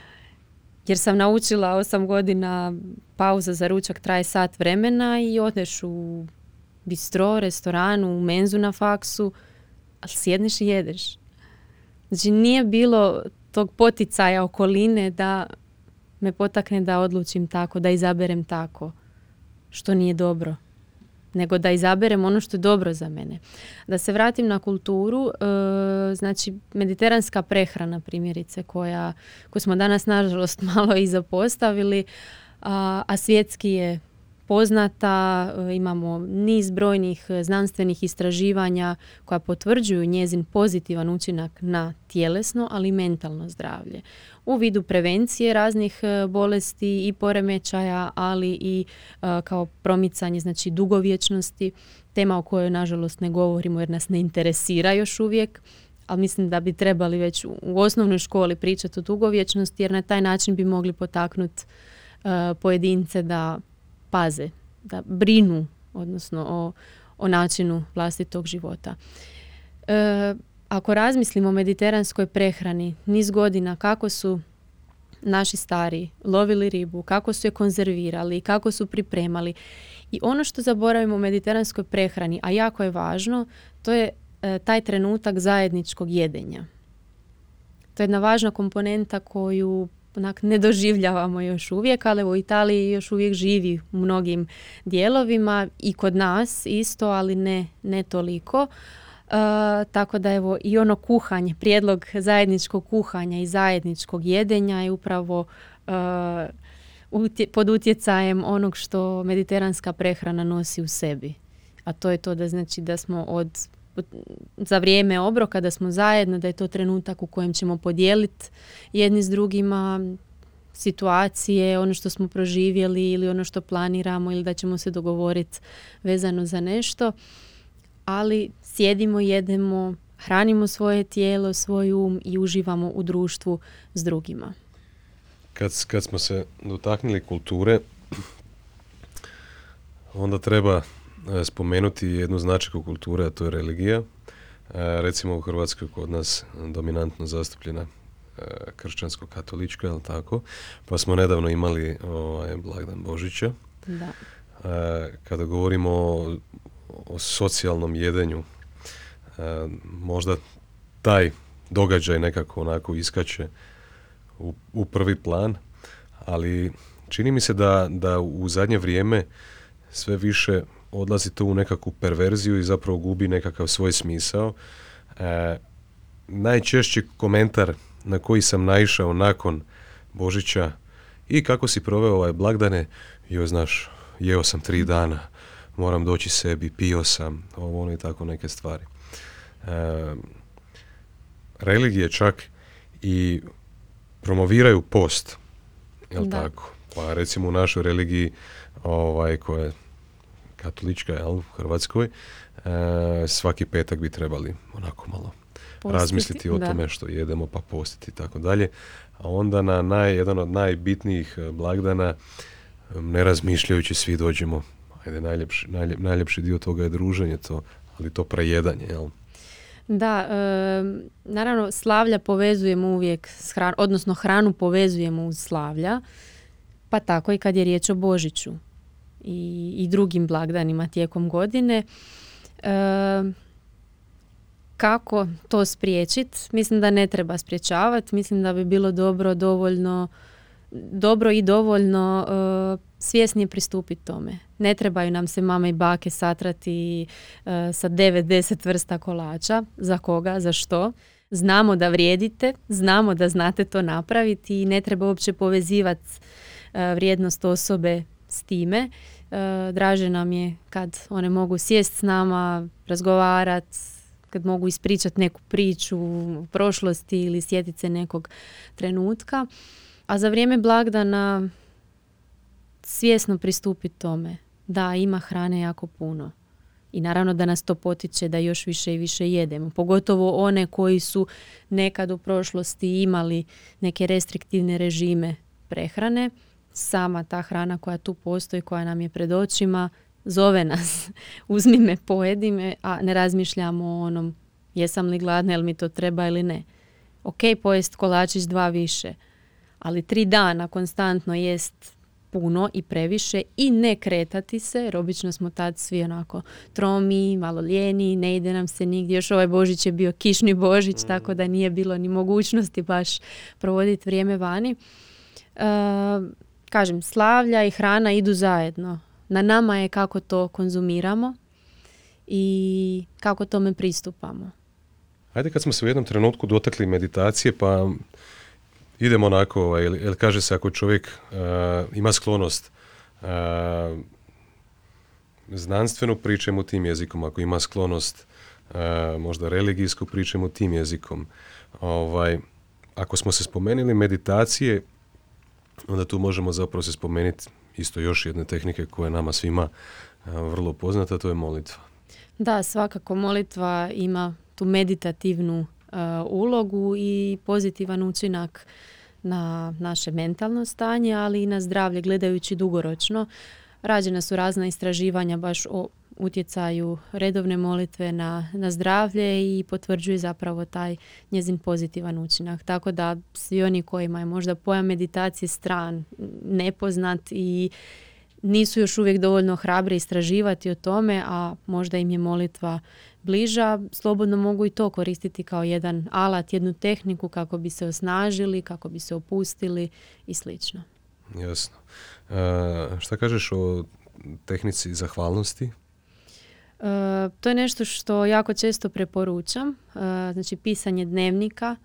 Jer sam naučila 8 godina pauza za ručak traje sat vremena i odeš u bistro, restoranu, u menzu na faksu, ali sjedneš i jedeš. Znači nije bilo tog poticaja okoline da me potakne da odlučim tako, da izaberem tako, što nije dobro nego da izaberem ono što je dobro za mene. Da se vratim na kulturu, e, znači mediteranska prehrana primjerice koja, koju smo danas nažalost malo i zapostavili, a, a svjetski je poznata, e, imamo niz brojnih e, znanstvenih istraživanja koja potvrđuju njezin pozitivan učinak na tjelesno, ali i mentalno zdravlje. U vidu prevencije raznih e, bolesti i poremećaja, ali i kao promicanje znači dugovječnosti, tema o kojoj nažalost ne govorimo jer nas ne interesira još uvijek, ali mislim da bi trebali već u osnovnoj školi pričati o dugovječnosti jer na taj način bi mogli potaknuti pojedince da paze, da brinu odnosno o, o načinu vlastitog života. E, ako razmislimo o mediteranskoj prehrani, niz godina kako su naši stari lovili ribu, kako su je konzervirali, kako su pripremali. I ono što zaboravimo u mediteranskoj prehrani, a jako je važno, to je e, taj trenutak zajedničkog jedenja. To je jedna važna komponenta koju onak ne doživljavamo još uvijek, ali u Italiji još uvijek živi u mnogim dijelovima i kod nas isto, ali ne, ne toliko. E, tako da evo i ono kuhanje, prijedlog zajedničkog kuhanja i zajedničkog jedenja je upravo e, utje- pod utjecajem onog što mediteranska prehrana nosi u sebi. A to je to da znači da smo od- za vrijeme obroka da smo zajedno, da je to trenutak u kojem ćemo podijeliti jedni s drugima situacije, ono što smo proživjeli ili ono što planiramo ili da ćemo se dogovoriti vezano za nešto. Ali sjedimo, jedemo, hranimo svoje tijelo, svoj um i uživamo u društvu s drugima. Kad, kad smo se dotaknuli kulture, onda treba spomenuti jednu značajku kulture, a to je religija. E, recimo u Hrvatskoj kod nas dominantno zastupljena e, kršćansko-katolička, jel tako? Pa smo nedavno imali ovaj, blagdan Božića. Da. E, kada govorimo o, o socijalnom jedenju, e, možda taj događaj nekako onako iskače u, u prvi plan, ali čini mi se da, da u zadnje vrijeme sve više odlazi to u nekakvu perverziju i zapravo gubi nekakav svoj smisao. E, najčešći komentar na koji sam naišao nakon Božića i kako si proveo ovaj blagdane, joj znaš, jeo sam tri dana, moram doći sebi, pio sam, ovo ono i tako neke stvari. E, religije čak i promoviraju post, jel Da. tako? Pa recimo u našoj religiji, ovaj, koja je katolička, jel, u Hrvatskoj, e, svaki petak bi trebali onako malo Postiti, razmisliti o da. tome što jedemo pa postiti i tako dalje. A onda na naj, jedan od najbitnijih e, blagdana, ne razmišljajući svi dođemo, ajde najljepši, najlje- najljepši dio toga je druženje to, ali to prejedanje, jel? Da, e, naravno slavlja povezujemo uvijek s hranom, odnosno hranu povezujemo uz slavlja, pa tako i kad je riječ o Božiću i, i drugim blagdanima tijekom godine. E, kako to spriječiti? Mislim da ne treba spriječavati, mislim da bi bilo dobro dovoljno dobro i dovoljno e, svjesnije pristupiti tome. Ne trebaju nam se mame i bake satrati e, sa 9-10 vrsta kolača. Za koga? Za što? Znamo da vrijedite, znamo da znate to napraviti i ne treba uopće povezivati e, vrijednost osobe s time. draže nam je kad one mogu sjest s nama, razgovarati, kad mogu ispričati neku priču u prošlosti ili sjetiti se nekog trenutka. A za vrijeme blagdana svjesno pristupiti tome. Da, ima hrane jako puno. I naravno da nas to potiče da još više i više jedemo. Pogotovo one koji su nekad u prošlosti imali neke restriktivne režime prehrane. Sama ta hrana koja tu postoji, koja nam je pred očima, zove nas. Uzmi me, pojedi me, a ne razmišljamo o onom jesam li gladna, jel mi to treba ili ne. Ok, pojest kolačić dva više, ali tri dana konstantno jest puno i previše i ne kretati se, jer obično smo tad svi onako tromi, malo lijeni, ne ide nam se nigdje. Još ovaj Božić je bio kišni Božić, mm. tako da nije bilo ni mogućnosti baš provoditi vrijeme vani. E, kažem, slavlja i hrana idu zajedno. Na nama je kako to konzumiramo i kako tome pristupamo. Ajde kad smo se u jednom trenutku dotakli meditacije, pa idemo onako, ovaj, jer kaže se ako čovjek uh, ima sklonost uh, znanstvenu pričemu tim jezikom, ako ima sklonost uh, možda religijsku pričemu tim jezikom. Ovaj, ako smo se spomenuli meditacije, onda tu možemo zapravo se spomenuti isto još jedne tehnike koja je nama svima vrlo poznata, to je molitva. Da, svakako molitva ima tu meditativnu ulogu i pozitivan učinak na naše mentalno stanje, ali i na zdravlje gledajući dugoročno. Rađena su razna istraživanja baš o utjecaju redovne molitve na, na zdravlje i potvrđuje zapravo taj njezin pozitivan učinak. Tako da svi oni kojima je možda pojam meditacije stran, nepoznat i nisu još uvijek dovoljno hrabri istraživati o tome, a možda im je molitva bliža, slobodno mogu i to koristiti kao jedan alat, jednu tehniku kako bi se osnažili, kako bi se opustili i slično. Jasno. E, šta kažeš o tehnici zahvalnosti? E, to je nešto što jako često preporučam. E, znači pisanje dnevnika,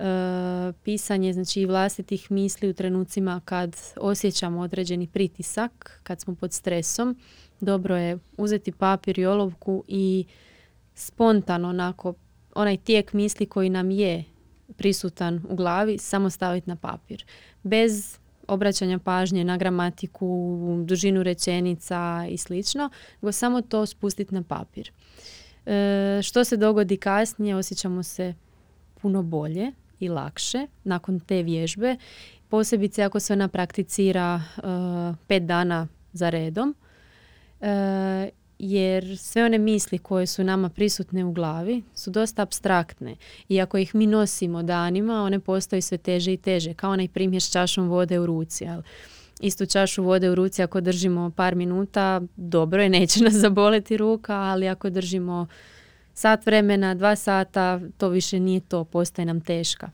E, pisanje znači vlastitih misli u trenucima kad osjećamo određeni pritisak, kad smo pod stresom. Dobro je uzeti papir i olovku i spontano onako onaj tijek misli koji nam je prisutan u glavi samo staviti na papir. Bez obraćanja pažnje na gramatiku, dužinu rečenica i slično, nego samo to spustiti na papir. E, što se dogodi kasnije, osjećamo se puno bolje i lakše nakon te vježbe, posebice ako se ona prakticira uh, pet dana za redom, uh, jer sve one misli koje su nama prisutne u glavi su dosta abstraktne i ako ih mi nosimo danima, one postaju sve teže i teže, kao onaj primjer s čašom vode u ruci. Ali istu čašu vode u ruci ako držimo par minuta, dobro je, neće nas zaboleti ruka, ali ako držimo sat vremena, dva sata, to više nije to, postaje nam teška.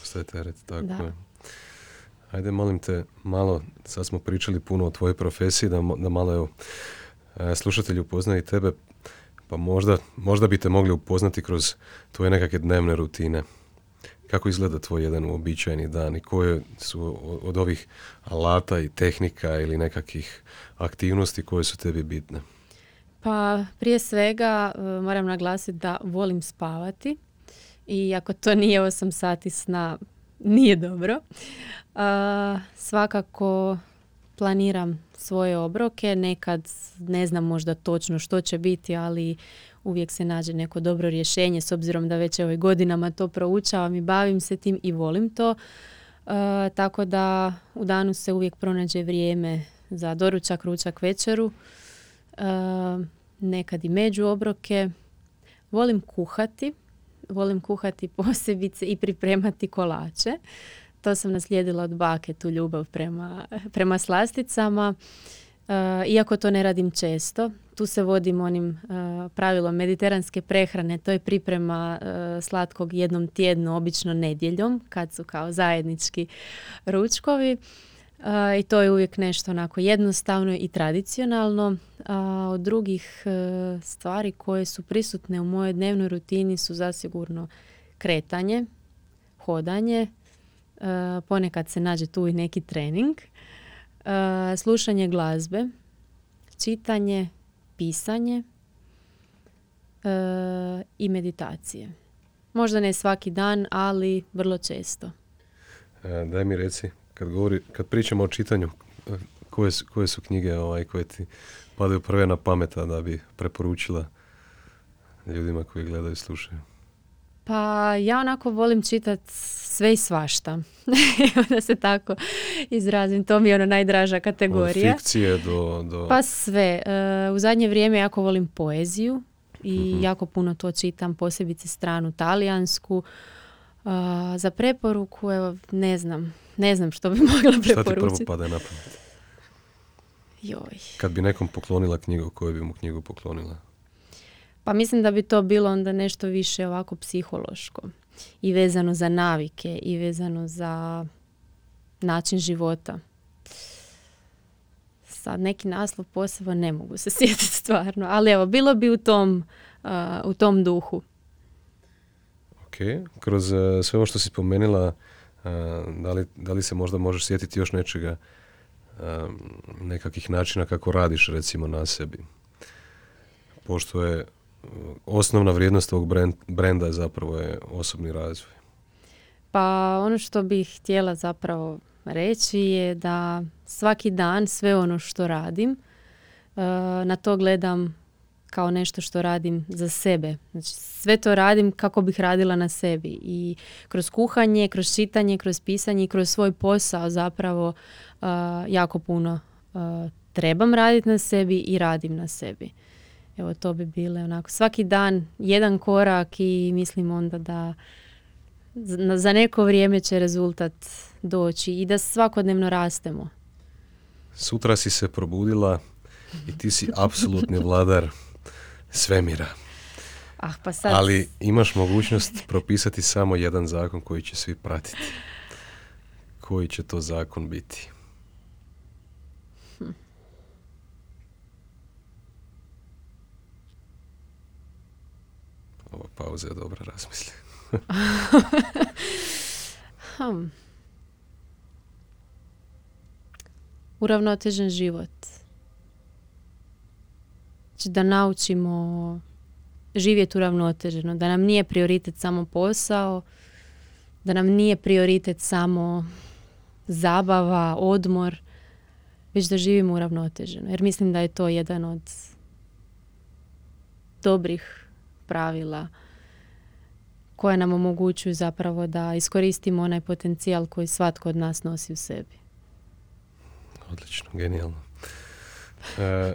Postaje teret, tako je. Ajde, molim te, malo, sad smo pričali puno o tvojoj profesiji, da, da malo evo, slušatelji upoznaju tebe, pa možda, možda bi te mogli upoznati kroz tvoje nekakve dnevne rutine. Kako izgleda tvoj jedan uobičajeni dan i koje su od ovih alata i tehnika ili nekakvih aktivnosti koje su tebi bitne? Pa prije svega e, moram naglasiti da volim spavati i ako to nije 8 sati sna, nije dobro. Uh, svakako planiram svoje obroke, nekad ne znam možda točno što će biti, ali uvijek se nađe neko dobro rješenje s obzirom da već ovoj godinama to proučavam i bavim se tim i volim to. Uh, tako da u danu se uvijek pronađe vrijeme za doručak, ručak, večeru. Uh, nekad i među obroke. Volim kuhati. Volim kuhati posebice i pripremati kolače. To sam naslijedila od bake, tu ljubav prema, prema slasticama. Uh, iako to ne radim često, tu se vodim onim uh, pravilom mediteranske prehrane, to je priprema uh, slatkog jednom tjednu, obično nedjeljom, kad su kao zajednički ručkovi i to je uvijek nešto onako jednostavno i tradicionalno. A od drugih e, stvari koje su prisutne u mojoj dnevnoj rutini su zasigurno kretanje, hodanje, e, ponekad se nađe tu i neki trening, e, slušanje glazbe, čitanje, pisanje e, i meditacije. Možda ne svaki dan, ali vrlo često. Daj mi reci, kad, govori, kad pričamo o čitanju, koje su, koje su knjige ovaj, koje ti padaju prve na pameta da bi preporučila ljudima koji gledaju i slušaju? Pa ja onako volim čitat sve i svašta. da se tako izrazim. To mi je ono najdraža kategorija. Od fikcije do, do... Pa sve. E, u zadnje vrijeme jako volim poeziju i mhm. jako puno to čitam, posebice stranu talijansku. Uh, za preporuku, evo, ne znam. Ne znam što bi mogla preporučiti. Šta ti prvo pada na pamet? Joj. Kad bi nekom poklonila knjigu, koju bi mu knjigu poklonila? Pa mislim da bi to bilo onda nešto više ovako psihološko i vezano za navike i vezano za način života. Sad neki naslov posebno ne mogu se sjetiti stvarno, ali evo, bilo bi u tom, u tom duhu. Ok, kroz uh, sve ovo što si spomenula, da, li, da li se možda možeš sjetiti još nečega, nekakvih načina kako radiš recimo na sebi? Pošto je osnovna vrijednost ovog brenda zapravo je osobni razvoj. Pa ono što bih htjela zapravo reći je da svaki dan sve ono što radim, e, na to gledam kao nešto što radim za sebe. Znači, sve to radim kako bih radila na sebi. I kroz kuhanje, kroz čitanje, kroz pisanje i kroz svoj posao zapravo uh, jako puno uh, trebam raditi na sebi i radim na sebi. Evo to bi bile onako svaki dan jedan korak i mislim onda da za neko vrijeme će rezultat doći i da svakodnevno rastemo. Sutra si se probudila i ti si apsolutni vladar svemira. Ah, pa sad... Ali imaš mogućnost propisati samo jedan zakon koji će svi pratiti. Koji će to zakon biti? Ova pauza je dobra, razmisli. hm. Uravnotežen život. Znači da naučimo živjeti uravnoteženo, da nam nije prioritet samo posao, da nam nije prioritet samo zabava, odmor, već da živimo uravnoteženo. Jer mislim da je to jedan od dobrih pravila koje nam omogućuju zapravo da iskoristimo onaj potencijal koji svatko od nas nosi u sebi. Odlično, genijalno. E,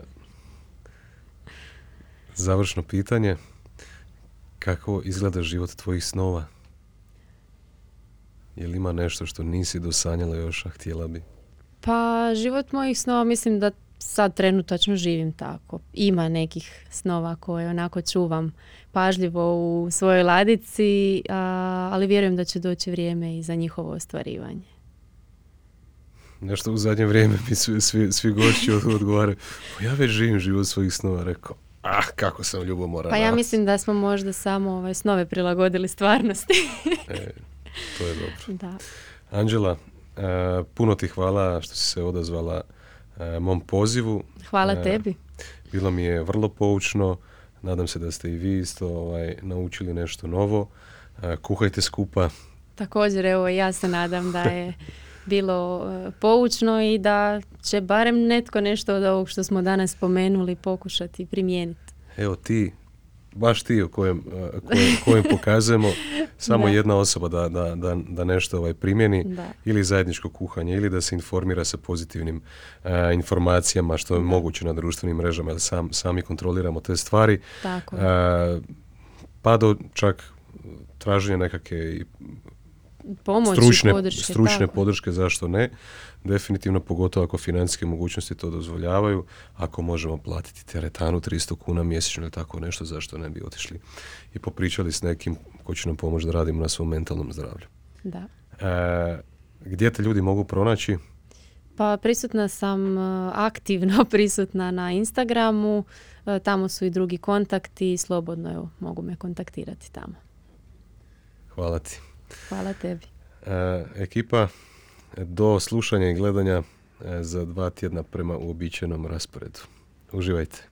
Završno pitanje. Kako izgleda život tvojih snova? Je li ima nešto što nisi dosanjala još, a htjela bi? Pa život mojih snova mislim da sad trenutačno živim tako. Ima nekih snova koje onako čuvam pažljivo u svojoj ladici, ali vjerujem da će doći vrijeme i za njihovo ostvarivanje. Nešto u zadnje vrijeme mi svi, svi, svi gošći odgovaraju, pa ja već živim život svojih snova, rekao, Ah, kako sam ljubomoran. Pa ja mislim da smo možda samo ovaj, snove prilagodili stvarnosti. e, to je dobro. Da. Anđela, e, puno ti hvala što si se odazvala mom pozivu. Hvala e, tebi. Bilo mi je vrlo poučno. Nadam se da ste i vi isto ovaj, naučili nešto novo. kuhajte skupa. Također, evo, ja se nadam da je bilo e, poučno i da će barem netko nešto od ovog što smo danas spomenuli pokušati primijeniti. Evo ti, baš ti o kojem, kojem, kojem pokazujemo, samo jedna osoba da, da, da, da nešto ovaj primjeni ili zajedničko kuhanje ili da se informira sa pozitivnim e, informacijama što je moguće na društvenim mrežama jer sam, sami kontroliramo te stvari. Tako. pa do čak traženja nekakve pomoći, stručne, podrške, stručne podrške, zašto ne? Definitivno, pogotovo ako financijske mogućnosti to dozvoljavaju, ako možemo platiti teretanu 300 kuna mjesečno ili tako nešto, zašto ne bi otišli i popričali s nekim ko će nam pomoći da radimo na svom mentalnom zdravlju. Da. E, gdje te ljudi mogu pronaći? Pa prisutna sam e, aktivno prisutna na Instagramu, e, tamo su i drugi kontakti, slobodno evo, mogu me kontaktirati tamo. Hvala ti. Hvala tebi. E, ekipa, do slušanja i gledanja e, za dva tjedna prema uobičajenom rasporedu. Uživajte.